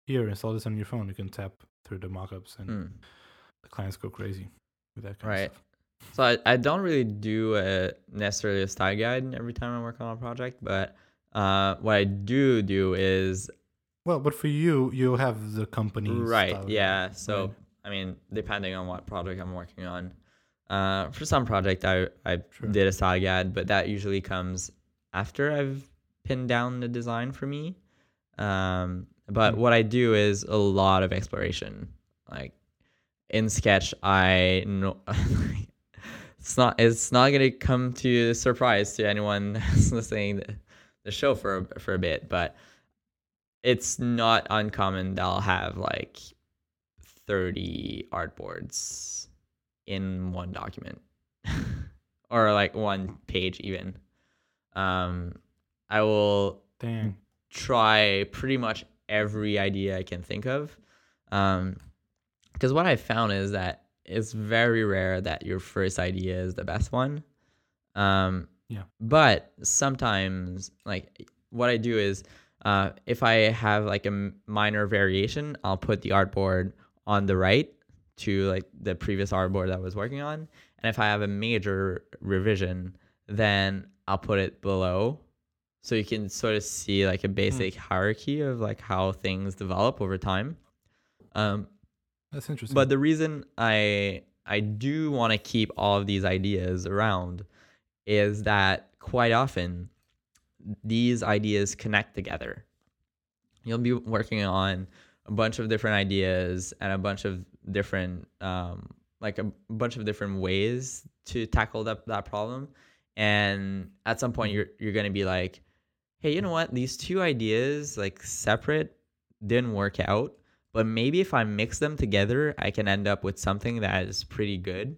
here, install this on your phone. You can tap through the mockups, and Hmm. the clients go crazy with that kind Right. of stuff. So I, I don't really do a necessarily a style guide every time I work on a project, but uh, what I do do is Well, but for you, you have the company. right, style yeah. So right? I mean, depending on what project I'm working on, uh, for some project I I Sure. did a style guide, but that usually comes after I've pinned down the design for me. Um, but Mm. what I do is a lot of exploration. Like in Sketch, I know it's not it's not gonna come to surprise to anyone that's listening the show for a, for a bit, but it's not uncommon that I'll have like 30 artboards in one document or like one page even. Um, I will Dang. try pretty much every idea I can think of. Um, because what I found is that it's very rare that your first idea is the best one. Um, Yeah. But sometimes, like, what I do is, uh, if I have like a m- minor variation, I'll put the artboard on the right to like the previous artboard that I was working on. And if I have a major revision, then I'll put it below so you can sort of see like a basic hierarchy of like how things develop over time. Um, That's interesting. but the reason i i do want to keep all of these ideas around is that quite often these ideas connect together. You'll be working on a bunch of different ideas and a bunch of different um, like a bunch of different ways to tackle that, that problem. And at some point you're you're going to be like hey you know what these two ideas like separate didn't work out, but maybe if I mix them together, I can end up with something that is pretty good.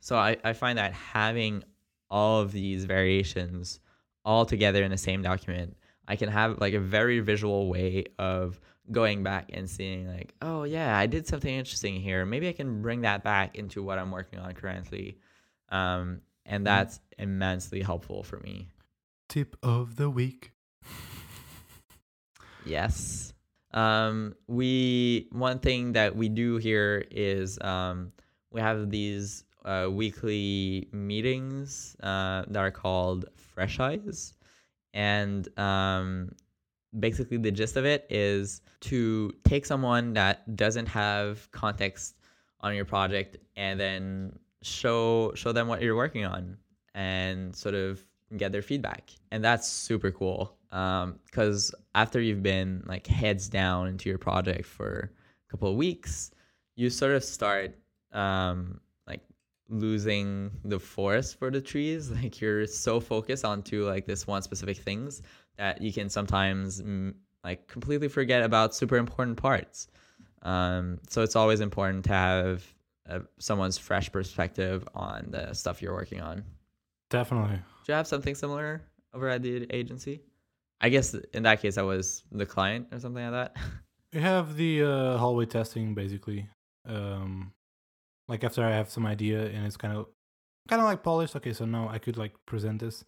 So I, I find that having all of these variations all together in the same document, I can have like a very visual way of going back and seeing like, oh yeah, I did something interesting here. Maybe I can bring that back into what I'm working on currently. Um, and that's immensely helpful for me. Tip of the week. Yes. Um, we one thing that we do here is um, we have these uh, weekly meetings uh, that are called Fresh Eyes, and um, basically the gist of it is to take someone that doesn't have context on your project and then show show them what you're working on and sort of get their feedback. And that's super cool because um, after you've been like heads down into your project for a couple of weeks you sort of start um, like losing the forest for the trees. Like you're so focused onto like this one specific things that you can sometimes mm, like completely forget about super important parts. Um, so it's always important to have uh, someone's fresh perspective on the stuff you're working on. Definitely. Do you have something similar over at the agency? I guess in that case, I was the client or something like that. We have the uh, hallway testing basically. Um, like after I have some idea and it's kind of kind of like polished. Okay, so now I could like present this.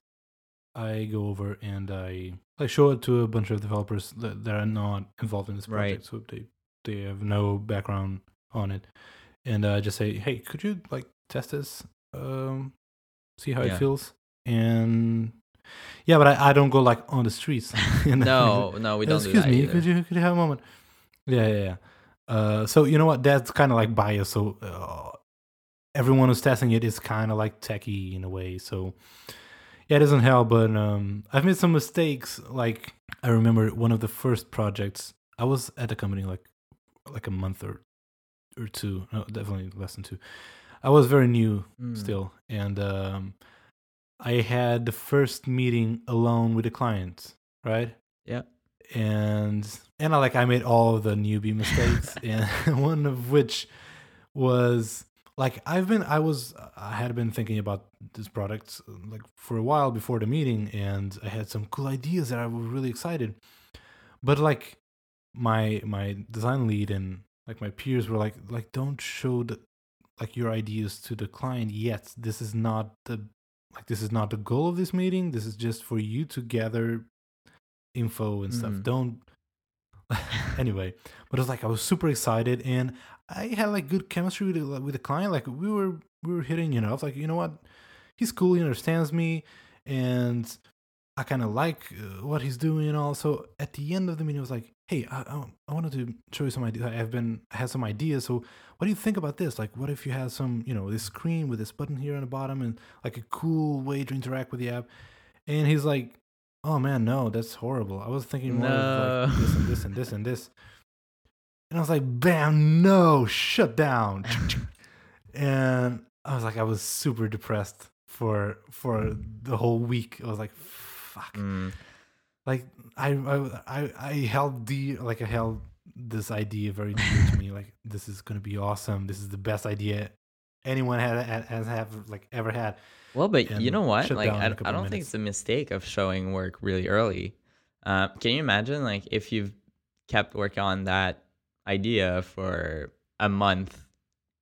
I go over and I I show it to a bunch of developers that, that are not involved in this project, Right. so they they have no background on it, and I just say, hey, could you like test this, um, see how Yeah. it feels, and yeah, but I, I don't go like on the streets. no, no, we don't Excuse do me, either. could you could you have a moment? Yeah, yeah, yeah. Uh, so you know what? That's kind of like bias. So uh, everyone who's testing it is kind of like techie in a way. So yeah, it doesn't help. But um, I've made some mistakes. Like I remember one of the first projects. I was at the company like like a month or or two. No, definitely less than two. I was very new Mm. still, and um, I had the first meeting alone with the client. Right Yeah. and and I like I made all of the newbie mistakes, and one of which was like I've been I was I had been thinking about this product like for a while before the meeting, and I had some cool ideas that I was really excited, but like my my design lead and like my peers were like like don't show the like your ideas to the client yet. This is not the like this is not the goal of this meeting. This is just for you to gather info and stuff. Mhm. Don't anyway. But it was like I was super excited and I had like good chemistry with the, with the client. Like we were we were hitting, you know, I was like, you know what, he's cool. He understands me, and I kind of like uh, what he's doing and all. So at the end of the meeting, I was like, hey, I, I, I wanted to show you some ideas. I've been I had some ideas. So what do you think about this? Like, what if you had some, you know, this screen with this button here on the bottom and like a cool way to interact with the app? And he's like, oh man, no, that's horrible. I was thinking more of like this and this and this and this. And I was like, bam, no, shut down. and I was like, I was super depressed for for the whole week. I was like, fuck. Mm. Like I I I, I held the like I held this idea very dear to me. Like this is gonna be awesome. This is the best idea anyone had, had has have like ever had. Well, but you know what? Like, I, I don't think it's a mistake of showing work really early. Uh, can you imagine, like, if you've kept working on that idea for a month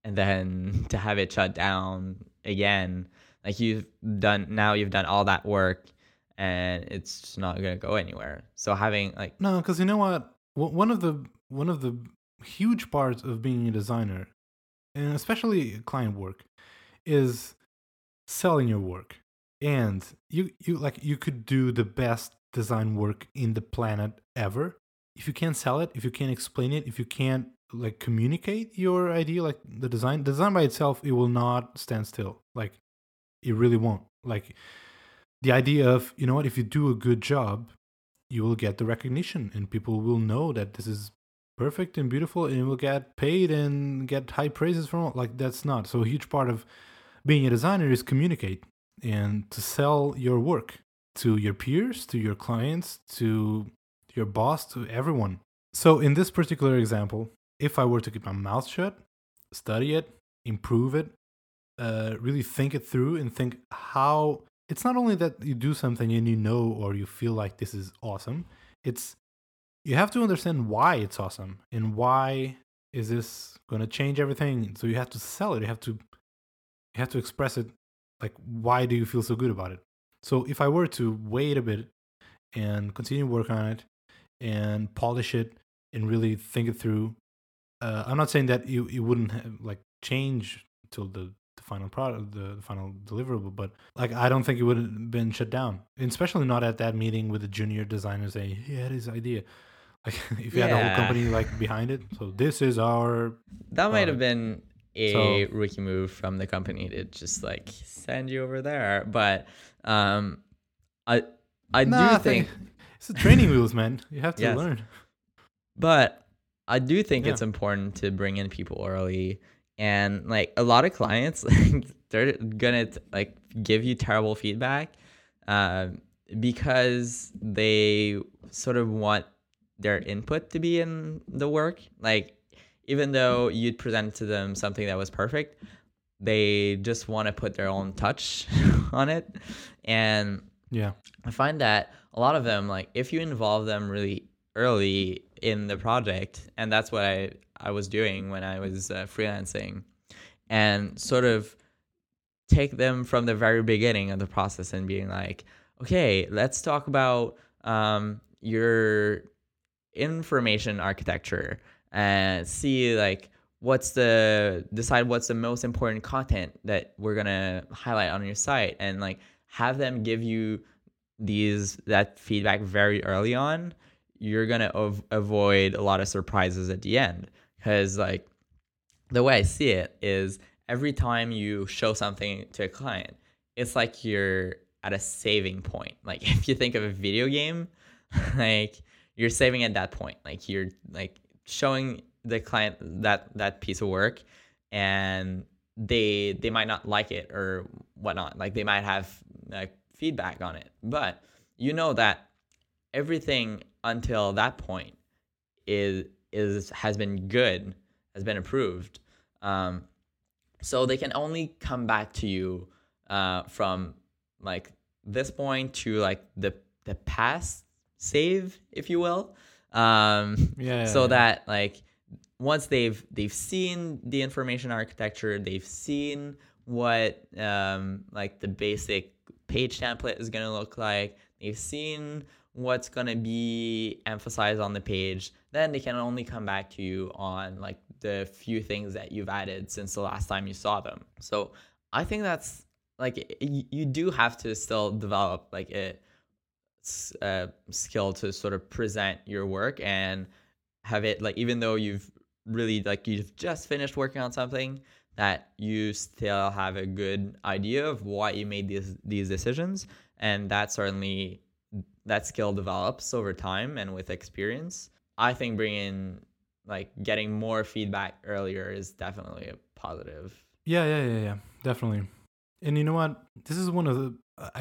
and then to have it shut down again? Like, you've done, now you've done all that work and it's just not going to go anywhere. So, having, like, No, because you know what? One of the one of the huge parts of being a designer, and especially client work, is selling your work. And you you like you could do the best design work in the planet ever. If you can't sell it, if you can't explain it, if you can't like communicate your idea, like the design design by itself, it will not stand still. Like it really won't. Like the idea of you know what, if you do a good job, you will get the recognition and people will know that this is perfect and beautiful and will get paid and get high praises from like that's not. So a huge part of being a designer is communicate and to sell your work to your peers to your clients to your boss to everyone. So in this particular example, if I were to keep my mouth shut, study it, improve it, uh, really think it through, and think how it's not only that you do something and you know or you feel like this is awesome. It's you have to understand why it's awesome and why is this going to change everything. So you have to sell it. You have to you have to express it. Like why do you feel so good about it? So if I were to wait a bit and continue work on it and polish it and really think it through, uh, I'm not saying that you it wouldn't have, like change till the final product, the, the final deliverable. But like, I don't think it would have been shut down, and especially not at that meeting with the junior designer saying he had his idea. Like, if you had the whole company like behind it, so this is our That might have been a So- rookie move from the company to just like send you over there. But um, I I Nah, do think, it's the training wheels, man. You have to Yes. learn. but I do think Yeah. it's important to bring in people early. And like a lot of clients, like they're gonna like give you terrible feedback, um, because they sort of want their input to be in the work. Like even though you'd present to them something that was perfect, they just want to put their own touch on it. And Yeah, I find that a lot of them, like if you involve them really early in the project, and that's what I, I was doing when I was uh, freelancing, and sort of take them from the very beginning of the process and being like, okay, let's talk about um, your information architecture and see like what's the decide what's the most important content that we're gonna highlight on your site and like have them give you these that feedback very early on. You're gonna av- avoid a lot of surprises at the end because like the way i see it is every time you show something to a client it's like you're at a saving point. Like if you think of a video game like you're saving at that point. Like you're like showing the client that that piece of work and they they might not like it or whatnot. Like they might have like feedback on it. But you know that everything until that point is is has been good has been approved um so they can only come back to you uh from like this point to like the the past save if you will um yeah. so yeah. that like once they've they've seen the information architecture they've seen what um like the basic page template is going to look like they've seen what's going to be emphasized on the page then they can only come back to you on like the few things that you've added since the last time you saw them. So i think that's like you do have to still develop like a, a skill to sort of present your work and have it like even though you've really like you've just finished working on something that you still have a good idea of why you made these these decisions. And that certainly that skill develops over time and with experience i think bringing like getting more feedback earlier is definitely a positive Yeah, yeah, yeah, yeah, definitely. And you know what? This is one of the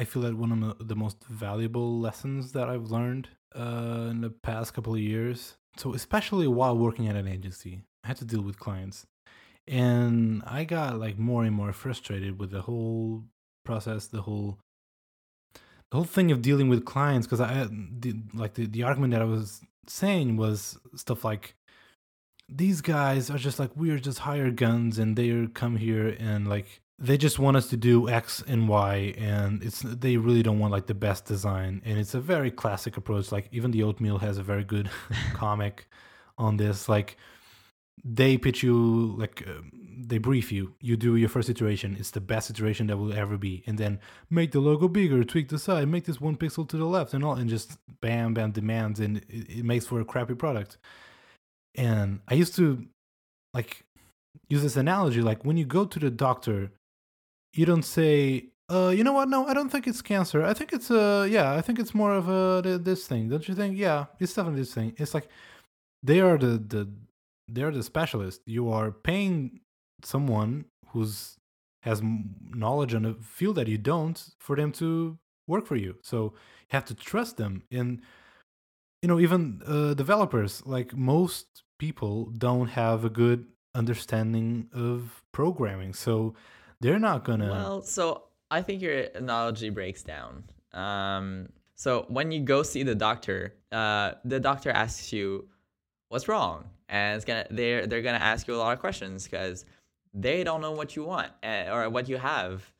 I feel that one of the- the most valuable lessons that I've learned uh, in the past couple of years. So especially while working at an agency, I had to deal with clients, and I got like more and more frustrated with the whole process, the whole the whole thing of dealing with clients. Because I the, like the the argument that I was saying was stuff like these guys are just like we're just hired guns and they come here and like they just want us to do x and y and it's they really don't want like the best design. And it's a very classic approach like even the oatmeal has a very good comic on this like they pitch you like um, they brief you you do your first iteration it's the best iteration that will ever be and then make the logo bigger tweak the side make this one pixel to the left and all and just bam bam demands and it, it makes for a crappy product and I used to like use this analogy like when you go to the doctor, you don't say, uh, you know what? No, I don't think it's cancer. I think it's uh yeah, I think it's more of a this thing. Don't you think? Yeah, it's definitely this thing. It's like they are the the they are the specialist. You are paying someone who's has knowledge on a field that you don't for them to work for you. So you have to trust them. And you know even uh, developers like most people don't have a good understanding of programming so they're not gonna Well, so I think your analogy breaks down. Um, so when you go see the doctor, uh, the doctor asks you what's wrong, and it's gonna they're they're gonna ask you a lot of questions because they don't know what you want uh, or what you have,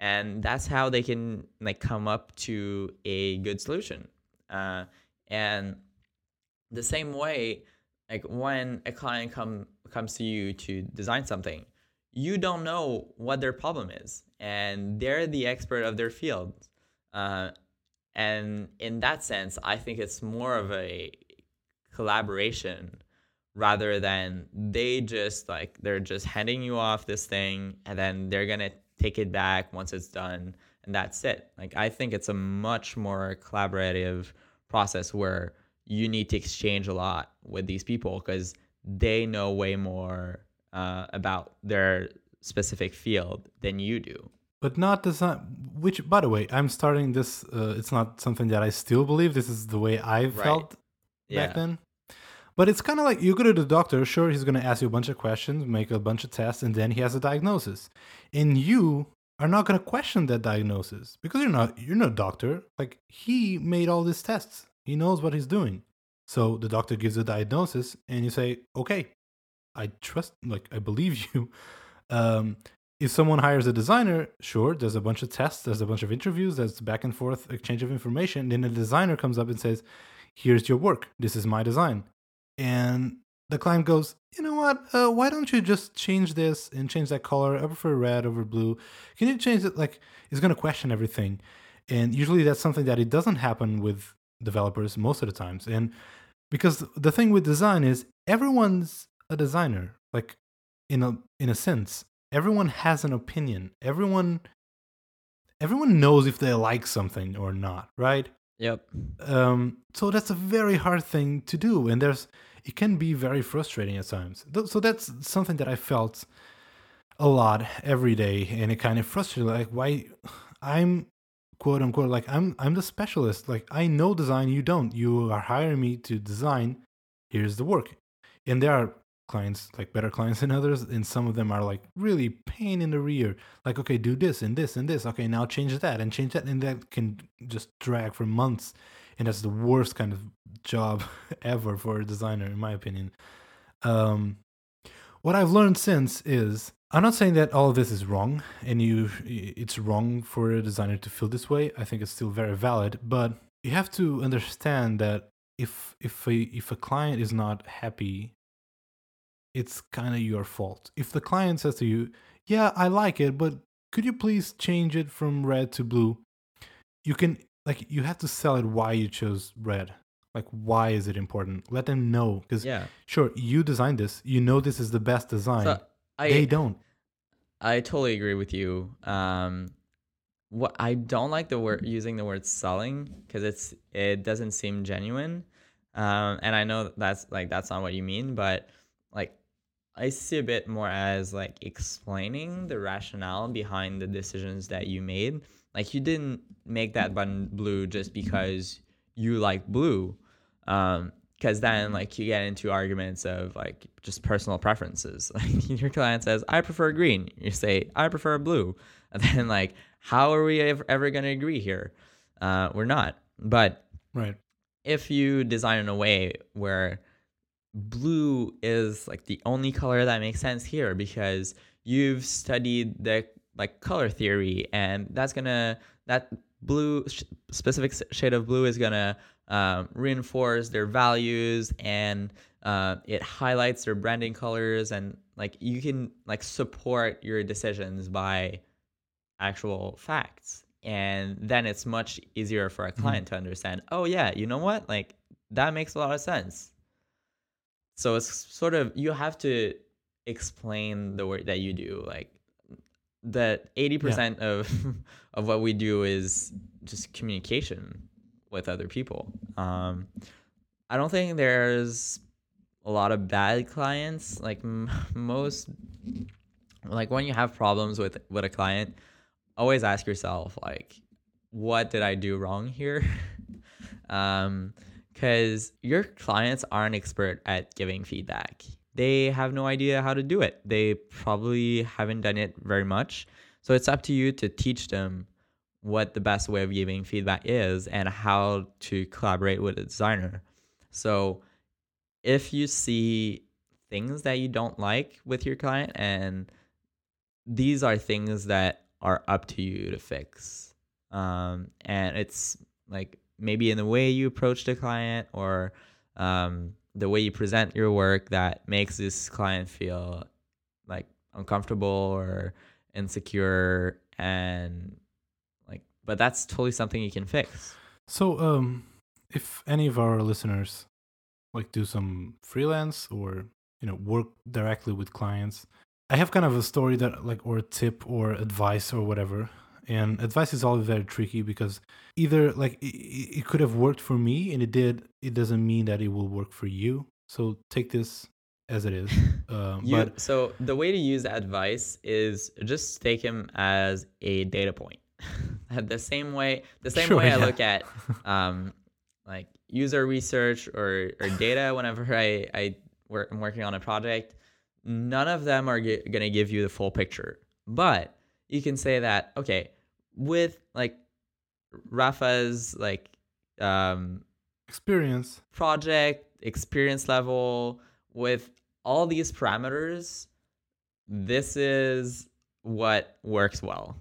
and that's how they can like come up to a good solution. Uh, and the same way, like when a client come comes to you to design something, you don't know what their problem is, and they're the expert of their field. Uh, and in that sense, I think it's more of a collaboration rather than they just like they're just handing you off this thing and then they're gonna take it back once it's done and that's it. Like I think it's a much more collaborative process where you need to exchange a lot with these people because they know way more uh, about their specific field than you do. but not design which by the way i'm starting this uh, it's not something that i still believe this is the way i Right. felt Yeah. back then but it's kind of like you go to the doctor sure he's going to ask you a bunch of questions make a bunch of tests and then he has a diagnosis and you are not going to question that diagnosis because you're not you're no doctor like he made all these tests he knows what he's doing so the doctor gives a diagnosis and you say okay i trust like i believe you um if someone hires a designer, sure, there's a bunch of tests, there's a bunch of interviews, there's back and forth exchange of information. Then a designer comes up and says, Here's your work. This is my design. And the client goes, You know what? Uh, why don't you just change this and change that color? I prefer red over blue. Can you change it? Like, it's going to question everything. And usually that's something that it doesn't happen with developers most of the times. And because the thing with design is everyone's a designer, like in a in a sense everyone has an opinion everyone everyone knows if they like something or not right Yep. um so that's a very hard thing to do and there's it can be very frustrating at times. So that's something that i felt a lot every day and it kind of frustrated like why i'm quote unquote like i'm i'm the specialist. Like i know design you don't. You are hiring me to design. Here's the work. And there are clients like better clients than others and some of them are like really pain in the rear. Like okay do this and this and this. Okay now change that and change that and that can just drag for months and that's the worst kind of job ever for a designer in my opinion um what i've learned since is i'm not saying that all of this is wrong and you it's wrong for a designer to feel this way i think it's still very valid but you have to understand that if if a if a client is not happy it's kind of your fault. If the client says to you, "Yeah, I like it, but could you please change it from red to blue?" You can like you have to sell it why you chose red. Like why is it important? Let them know cuz Yeah. sure, you designed this. You know this is the best design. So I they don't. I totally agree with you. Um, what I don't like the word using the word selling because it's it doesn't seem genuine. Um, and I know that's like that's not what you mean, but like I see a bit more as like explaining the rationale behind the decisions that you made. Like you didn't make that button blue just because you like blue. Um, because then like you get into arguments of like just personal preferences. Like your client says, "I prefer green," you say, "I prefer blue," and then like, how are we ever, ever going to agree here? Uh, we're not. But Right. if you design in a way where blue is like the only color that makes sense here because you've studied the like color theory and that's gonna that blue sh- specific shade of blue is gonna um, reinforce their values and uh, it highlights their branding colors and like you can like support your decisions by actual facts. And then it's much easier for a client to understand oh yeah you know what? Like that makes a lot of sense. So it's sort of you have to explain the work that you do like that 80% of of what we do is just communication with other people. Um i don't think there's a lot of bad clients. Like m- most like when you have problems with with a client always ask yourself like what did i do wrong here? Um because your clients aren't expert at giving feedback. They have no idea how to do it. They probably haven't done it very much. So it's up to you to teach them what the best way of giving feedback is and how to collaborate with a designer. So if you see things that you don't like with your client and these are things that are up to you to fix um, and it's like maybe in the way you approach the client or um, the way you present your work that makes this client feel like uncomfortable or insecure and like but that's totally something you can fix So, um, if any of our listeners like do some freelance or you know work directly with clients, I have kind of a story that like or a tip or advice or whatever. And advice is always very tricky because either like it, it could have worked for me and it did. It doesn't mean that it will work for you. So take this as it is. Uh, You, but so the way to use advice is just take him as a data point. the same way, the same Sure, way I look at um, like user research or, or data. Whenever I I work, I'm working on a project, none of them are g- gonna give you the full picture. But you can say that okay, with like Rafa's like um, experience. project experience level with all these parameters this is what works well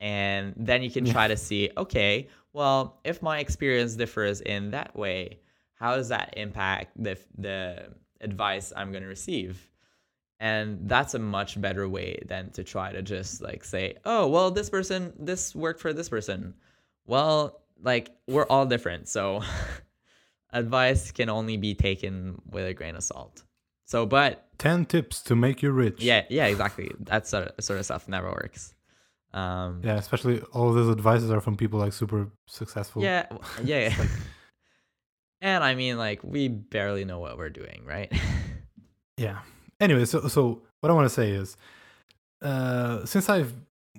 and then you can Yeah. try to see okay well if my experience differs in that way how does that impact the the advice i'm going to receive and that's a much better way than to try to just like say oh well this person this worked for this person well like we're all different so advice can only be taken with a grain of salt so but Ten tips to make you rich. yeah yeah exactly that sort of, sort of stuff never works um Yeah, especially all of those advices are from people like super successful. yeah yeah, yeah. and i mean like we barely know what we're doing right Yeah. Anyway, so so what I want to say is, uh, since I've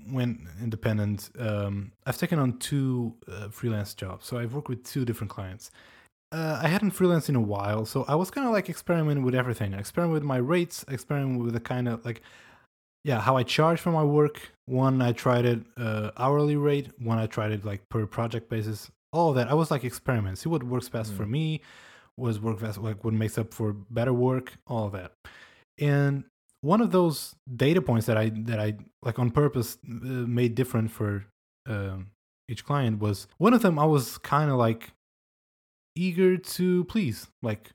went independent, um, I've taken on two uh, freelance jobs. So I've worked with two different clients. Uh, I hadn't freelanced in a while, so I was kind of like experimenting with everything. I experimented with my rates, experimenting with the kind of like, yeah, how I charge for my work. One I tried it uh, hourly rate. One I tried it like per project basis. All of that. I was like experimenting, see what works best for me, was work best, like what makes up for better work, all of that. And one of those data points that I that I like on purpose uh, made different for um, each client was one of them. I was kind of like eager to please, like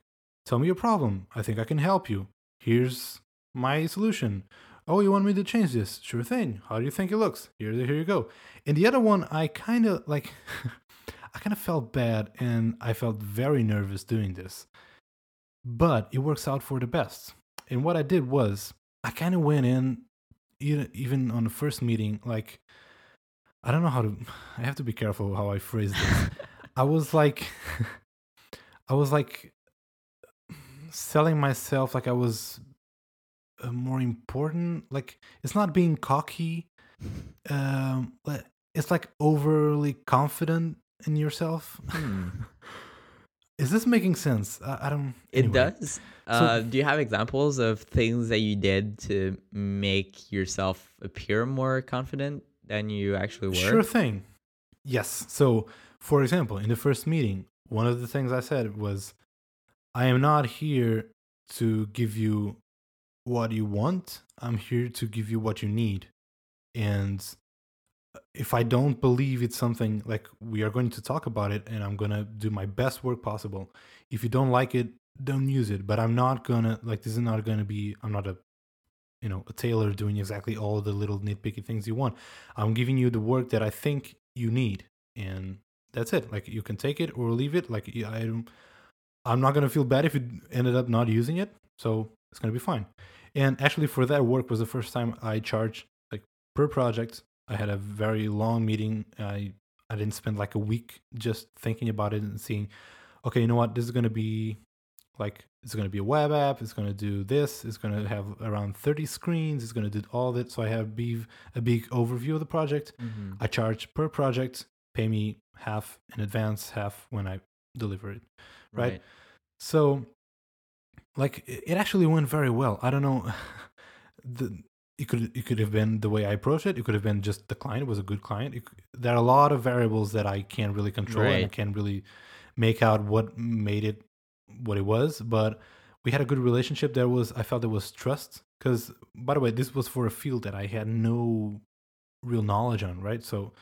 tell me your problem. I think I can help you. Here's my solution. Oh, you want me to change this? Sure thing. How do you think it looks? Here, here you go. And the other one, I kind of like, I kind of felt bad and I felt very nervous doing this. But it works out for the best. And what I did was, I kind of went in, even even on the first meeting, like, I don't know how to, I have to be careful how I phrase this. I was like, I was like selling myself like I was uh, more important. Like it's not being cocky. Um, but it's like overly confident in yourself. Hmm. Is this making sense? I, I don't. It anyway. does. Uh, do you have examples of things that you did to make yourself appear more confident than you actually were? Sure thing. Yes. So, for example, in the first meeting, one of the things I said was, I am not here to give you what you want. I'm here to give you what you need. And if I don't believe it's something like we are going to talk about it and I'm going to do my best work possible. If you don't like it, don't use it. But I'm not going to, like, this is not going to be, I'm not a you know a tailor doing exactly all the little nitpicky things you want i'm giving you the work that i think you need and that's it like you can take it or leave it like i don't i'm not going to feel bad if you ended up not using it so it's going to be fine and actually for that work was the first time i charged like per project i had a very long meeting. I i didn't spend like a week just thinking about it and seeing okay you know what? This is going to be like it's going to be a web app. It's going to do this. It's going to have around 30 screens. It's going to do all of it so i have be a big overview of the project. Mhm. i charge per project. Pay me half in advance half when i deliver it. Right? So, like, it it actually went very well. I don't know. the it could it could have been the way I approached it. It could have been just the client was a good client. It, there are a lot of variables that I can't really control and I can't really make out what made it what it was. But we had a good relationship. There was I felt there was trust because by the way, this was for a field that I had no real knowledge on, right? So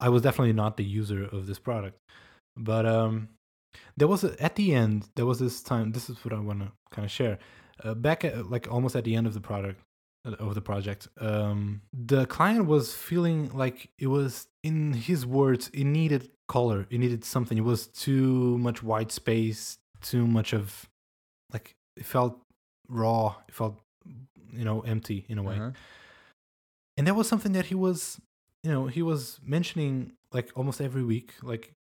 I was definitely not the user of this product. But um there was a, at the end there was this time this is what i want to kind of share uh, back at like almost at the end of the product of the project. Um the client was feeling like it was in his words it needed color. It needed something. It was too much white space too much of like it felt raw. It felt you know empty in a way. Uh-huh. and that was something that he was you know he was mentioning like almost every week like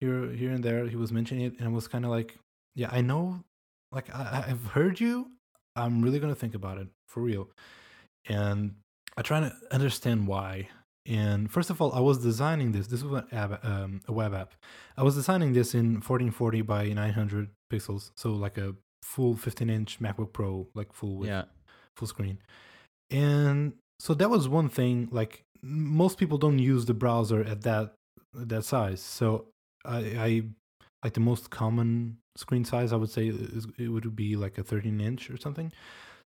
here here and there he was mentioning it. And was kind of like yeah i know like I, i've heard you. I'm really gonna think about it for real and i try to understand why and first of all i was designing this this was an app, um, a web app i was designing this in 1440 by 900 pixels so like a full 15 inch macbook pro like full width Yeah. full screen. And so that was one thing. Like most people don't use the browser at that that size. So I, I like the most common screen size I would say is it would be like a 13 inch or something.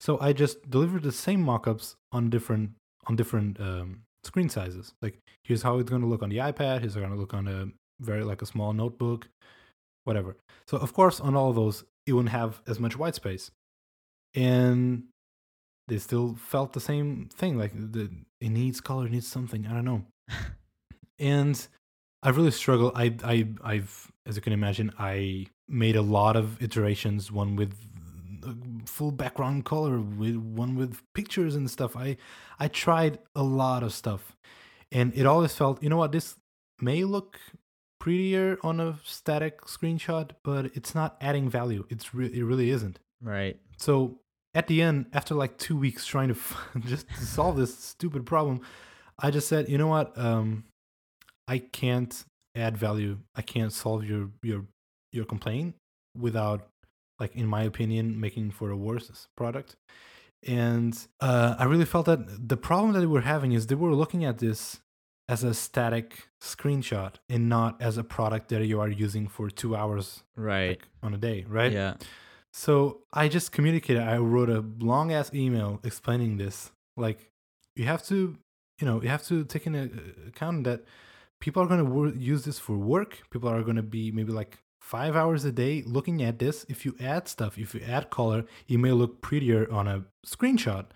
So I just delivered the same mockups on different on different um, screen sizes. Like here's how it's going to look on the iPad. Here's going to look on a very like a small notebook, whatever. So of course on all of those it wouldn't have as much white space, and they still felt the same thing. Like the it needs color, it needs something. I don't know. and I really struggle. I I I've as you can imagine, I made a lot of iterations. One with full background color, with one with pictures and stuff. I I tried a lot of stuff, and it always felt, you know what, this may look prettier on a static screenshot, but it's not adding value. It's re- it really isn't. Right. So at the end, after like two weeks trying to f- just solve this stupid problem, I just said, you know what? Um, I can't add value. I can't solve your your your complaint without, like, in my opinion, making for a worse product. And uh, I really felt that the problem that they were having is they were looking at this as a static screenshot and not as a product that you are using for two hours Right. like, on a day, right? Yeah. So I just communicated. I wrote a long ass email explaining this. Like, you have to, you know, you have to take into account that people are going to wor- use this for work. People are going to be maybe like five hours a day looking at this. If you add stuff, if you add color, it may look prettier on a screenshot,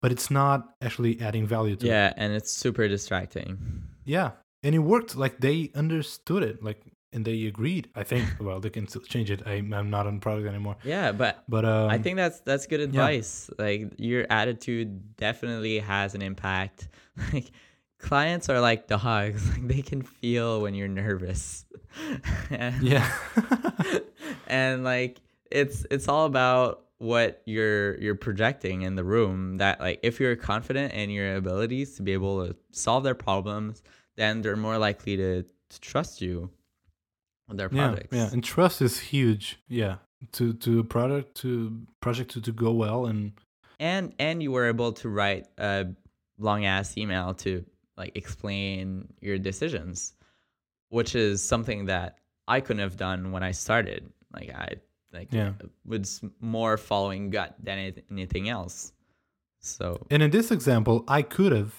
but it's not actually adding value to it. Yeah, and it's super distracting. Yeah. And it worked. Like, they understood it. Like, and they agreed. I think. well, they can still change it. I, I'm not on product anymore. Yeah, but But um, I think that's that's good advice. Like your attitude definitely has an impact. Like clients are like dogs. Like they can feel when you're nervous. and, Yeah. and like it's it's all about what you're you're projecting in the room that like if you're confident in your abilities to be able to solve their problems, then they're more likely to, to trust you with their yeah, products. yeah. And trust is huge. Yeah. To to a product to project to, to go well and and and you were able to write a long ass email to like explain your decisions which is something that i couldn't have done when i started like i like Yeah. was more following gut than anything else so and in this example, I could have,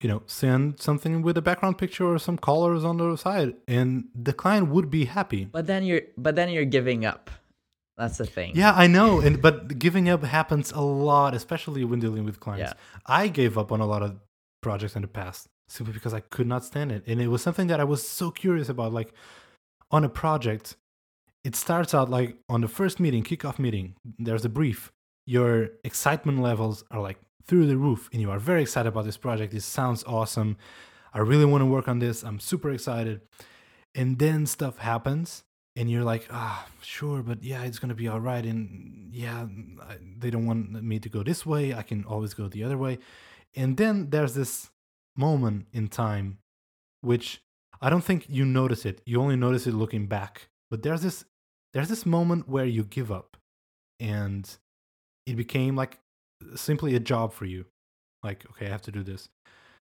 you know, send something with a background picture or some colors on the side, and the client would be happy. but then you're but then you're giving up that's the thing Yeah, I know, and but giving up happens a lot, especially when dealing with clients. Yeah. I gave up on a lot of projects in the past simply because I could not stand it, and it was something that I was so curious about. Like on a project, it starts out like on the first meeting, kickoff meeting. There's a brief. Your excitement levels are like through the roof, and you are very excited about this project. This sounds awesome. I really want to work on this. I'm super excited. And then stuff happens, and you're like, ah, sure, but yeah, it's gonna be all right. And yeah, they don't want me to go this way. I can always go the other way. And then there's this moment in time, which I don't think you notice it. You only notice it looking back. but there's this there's this moment where you give up and it became like simply a job for you. Like okay i have to do this.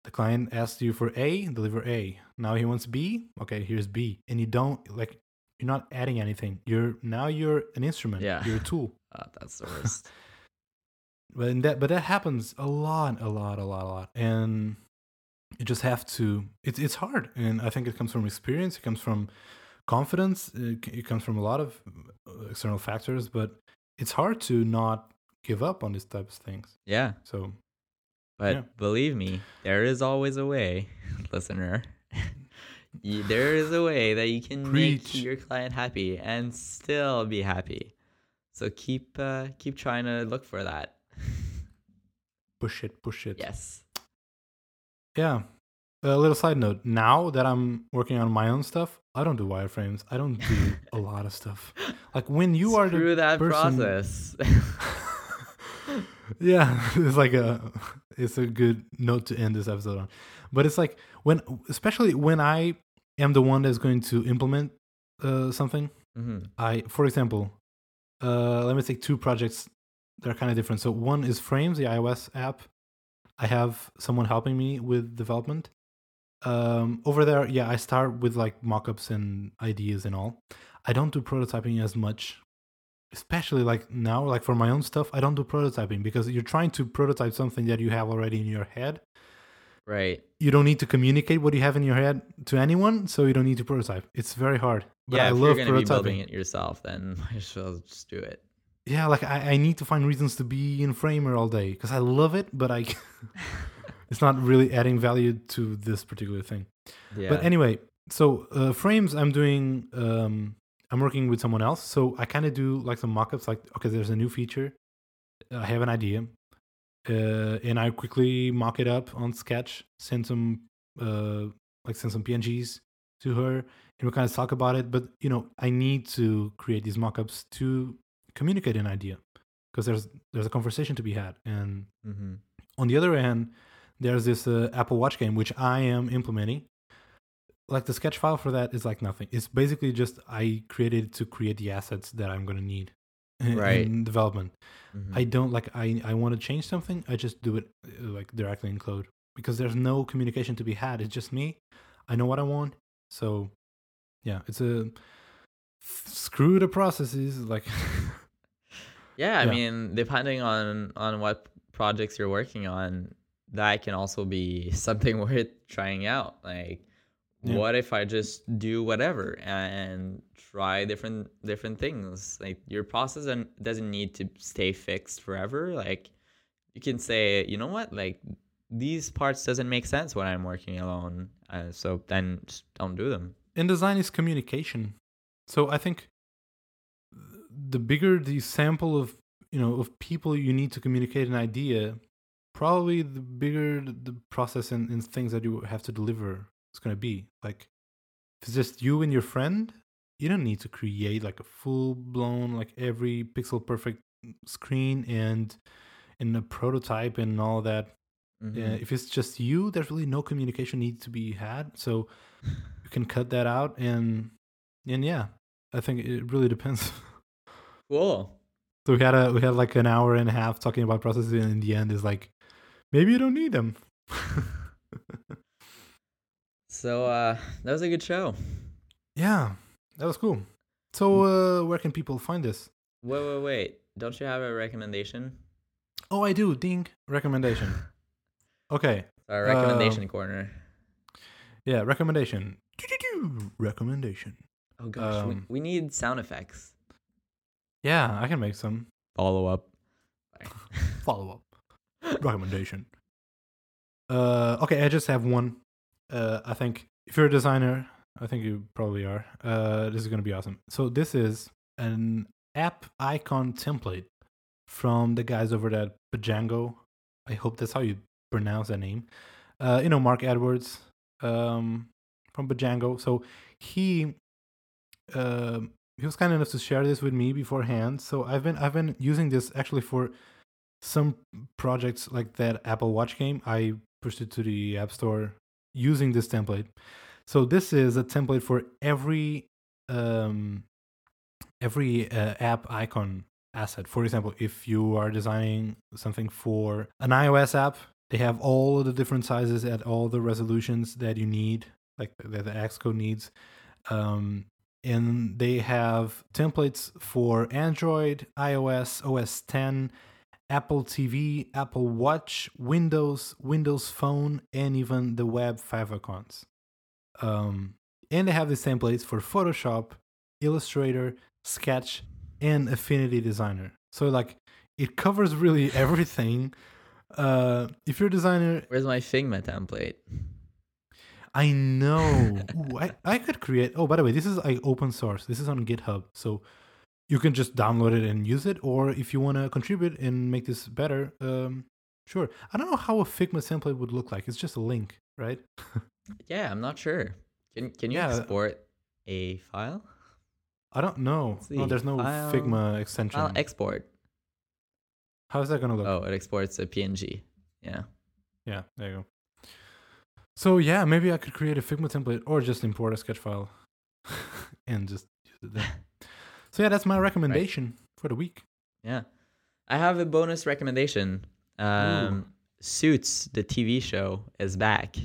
The client asks you for a deliver a. Now he wants b? Okay here's b. And you don't like you're not adding anything. You're now you're an instrument. Yeah. you're a tool. Oh, that's the worst. but that but that happens a lot a lot a lot a lot. And you just have to it's it's hard and i think it comes from experience it comes from confidence it, it comes from a lot of uh, external factors but it's hard to not give up on these types of things yeah. so But Yeah. believe me, there is always a way, listener. There is a way that you can Preach. make your client happy and still be happy. So keep uh, keep trying to look for that. push it push it Yes. Yeah. A little side note now that i'm working on my own stuff i don't do wireframes. I don't do a lot of stuff. Like when you are the through that person- process. yeah it's like a it's a good note to end this episode on. But it's like when especially when i am the one that's going to implement uh, something hmm i for example uh, let me take two projects that are kind of different. So one is frames the ios app i have someone helping me with development. Um, over there yeah i start with like mockups and ideas and all. I don't do prototyping as much especially like now like for my own stuff i don't do prototyping because you're trying to prototype something that you have already in your head. Right. you don't need to communicate what you have in your head to anyone so you don't need to prototype. It's very hard but yeah, i if love you're gonna be building prototyping. it yourself, then might as well just do it. Yeah like I, I need to find reasons to be in framer all day because i love it but i it's not really adding value to this particular thing Yeah. but anyway so uh, frames i'm doing um i'm working with someone else so i kind of do like some mockups like okay there's a new feature i have an idea uh, and i quickly mock it up on sketch send some uh like send some pngs to her and we kind of talk about it but you know i need to create these mockups to communicate an idea because there's there's a conversation to be had and hmm on the other hand, there's this uh, Apple Watch game which I am implementing. Like the sketch file for that is like nothing. It's basically just I created it to create the assets that I'm gonna need in, Right. in development. hmm I don't like I I want to change something. I just do it uh, like directly in code because there's no communication to be had. It's just me. I know what I want. So yeah, it's a screw the processes. Like Yeah, I Yeah. mean, depending on on what projects you're working on, that can also be something worth trying out. Like, Yeah. what if I just do whatever and try different different things? Like, your process doesn't need to stay fixed forever. Like, you can say, you know what, like these parts doesn't make sense when I'm working alone. Uh, so then just don't do them. and design is communication so i think the bigger the sample of you know of people you need to communicate an idea probably the bigger the process and, and things that you have to deliver is going to be like if it's just you and your friend you don't need to create like a full blown like every pixel perfect screen and and a prototype and all that Mhm. yeah, if it's just you, there's really no communication need to be had. So you can cut that out and and yeah, I think it really depends. Cool. so we had a we had like an hour and a half talking about processes, and in the end, is like maybe you don't need them. So uh, that was a good show. yeah, that was cool. So uh, where can people find this? Wait, wait, wait. Don't you have a recommendation? Oh, I do. Ding recommendation. Okay, Our recommendation corner. yeah, recommendation. Recommendation. Oh gosh, um, we, we need sound effects. Yeah, I can make some Follow up. follow up recommendation. Uh, okay, I just have one. Uh, I think if you're a designer, I think you probably are. Uh, this is gonna be awesome. So this is an app icon template from the guys over at Bjango. I hope that's how you pronounce that name. Uh, you know Marc Edwards um, from Bjango. So he um he was kind enough to share this with me beforehand. So I've been I've been using this actually for some projects like that Apple Watch game. I pushed it to the App Store using this template. So this is a template for every um every uh, app icon asset. For example, if you are designing something for an iOS app, they have all of the different sizes at all the resolutions that you need, like that the Xcode needs. Um, and they have templates for Android, iOS, OS X, Apple TV, Apple Watch, Windows, Windows Phone, and even the web favicons. Um, and they have these templates for Photoshop, Illustrator, Sketch, and Affinity Designer. So like it covers really everything. Uh, if you're a designer, Where's my Figma template? I know. Ooh, I, I could create. Oh, by the way, this is like open source. This is on GitHub, so you can just download it and use it. Or if you want to contribute and make this better, um, sure. I don't know how a Figma template would look like. It's just a link, right? Yeah, I'm not sure. Can can you Yeah. export a file? I don't know. No, there's no File- Figma extension. File export. How is that gonna look? Oh, it exports a PNG. Yeah. Yeah, there you go. So yeah, maybe I could create a Figma template or just import a sketch file and just use it there. so yeah, that's my recommendation for the week. Yeah. I have a bonus recommendation. Um, Suits, the TV show, is back.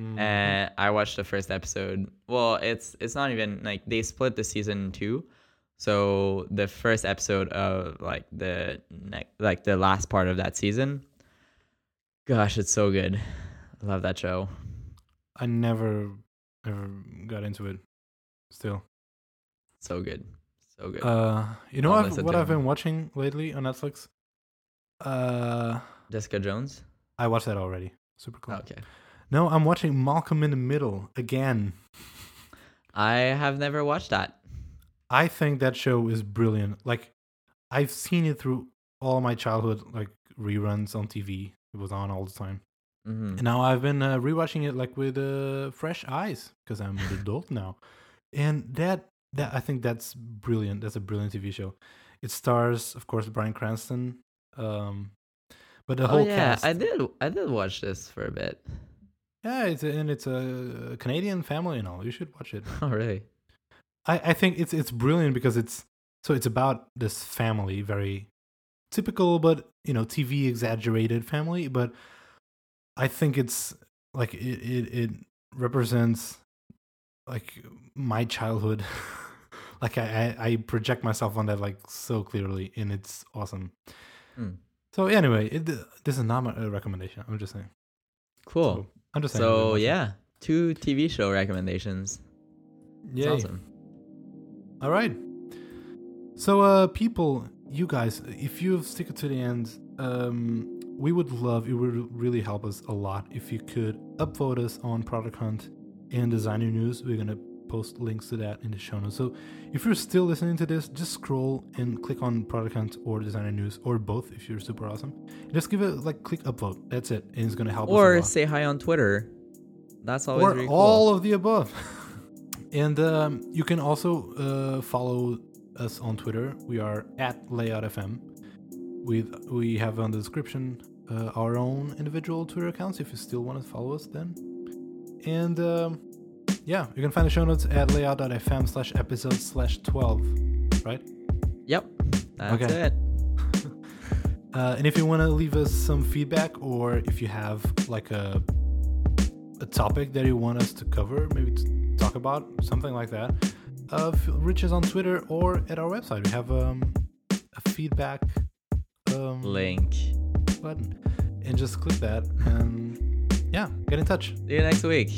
Mhm. And I watched the first episode. Well, it's it's not even like they split the season in two. So the first episode of like the like the last part of that season. Gosh, it's so good. I love that show. I never ever got into it. Still, So good. So good. uh, you know I've, what I've been watching lately on Netflix. Uh, Jessica Jones. I watched that already. Super cool. Okay. No, I'm watching Malcolm in the Middle again. I have never watched that. I think that show is brilliant. Like, I've seen it through all my childhood, like reruns on TV. It was on all the time. Hmm And now I've been uh, rewatching it like with uh, fresh eyes because I'm an adult now. And that that I think that's brilliant. That's a brilliant TV show. It stars, of course, Bryan Cranston. Um, but the oh whole yeah, cast. I did. I did watch this for a bit. Yeah, it's a, and it's a Canadian family and all. You should watch it. Oh really? I, I think it's it's brilliant because it's so it's about this family, very typical but you know TV exaggerated family, but I think it's like it it, it represents like my childhood. like I, I I project myself on that like so clearly, and it's awesome. Hmm. So anyway, it, this is not my uh, recommendation. I'm just saying. Cool. So, I'm just saying. So yeah, two TV show recommendations. Yeah. awesome. All right. So, uh, people, you guys, if you've stick it to the end, um, we would love, it would really help us a lot if you could upvote us on Product Hunt and Designer News. We're going to post links to that in the show notes. So, if you're still listening to this, just scroll and click on Product Hunt or Designer News or both if you're super awesome. Just give it like click upvote. That's it. And it's going to help us Or say hi on Twitter. That's always or really cool. all of the above. and um, you can also uh, follow us on Twitter. We are at LayoutFM. We we have on the description uh, our own individual Twitter accounts. If you still want to follow us, then. And um, yeah, you can find the show notes at layout.fm slash episode slash twelve. Right. Yep. That's Okay. it. Uh, and if you want to leave us some feedback, or if you have like a a topic that you want us to cover, maybe to talk about something like that, uh, reach us on Twitter or at our website. We have um, a feedback um, Link. Button, and just click that, and yeah, get in touch. See you next week.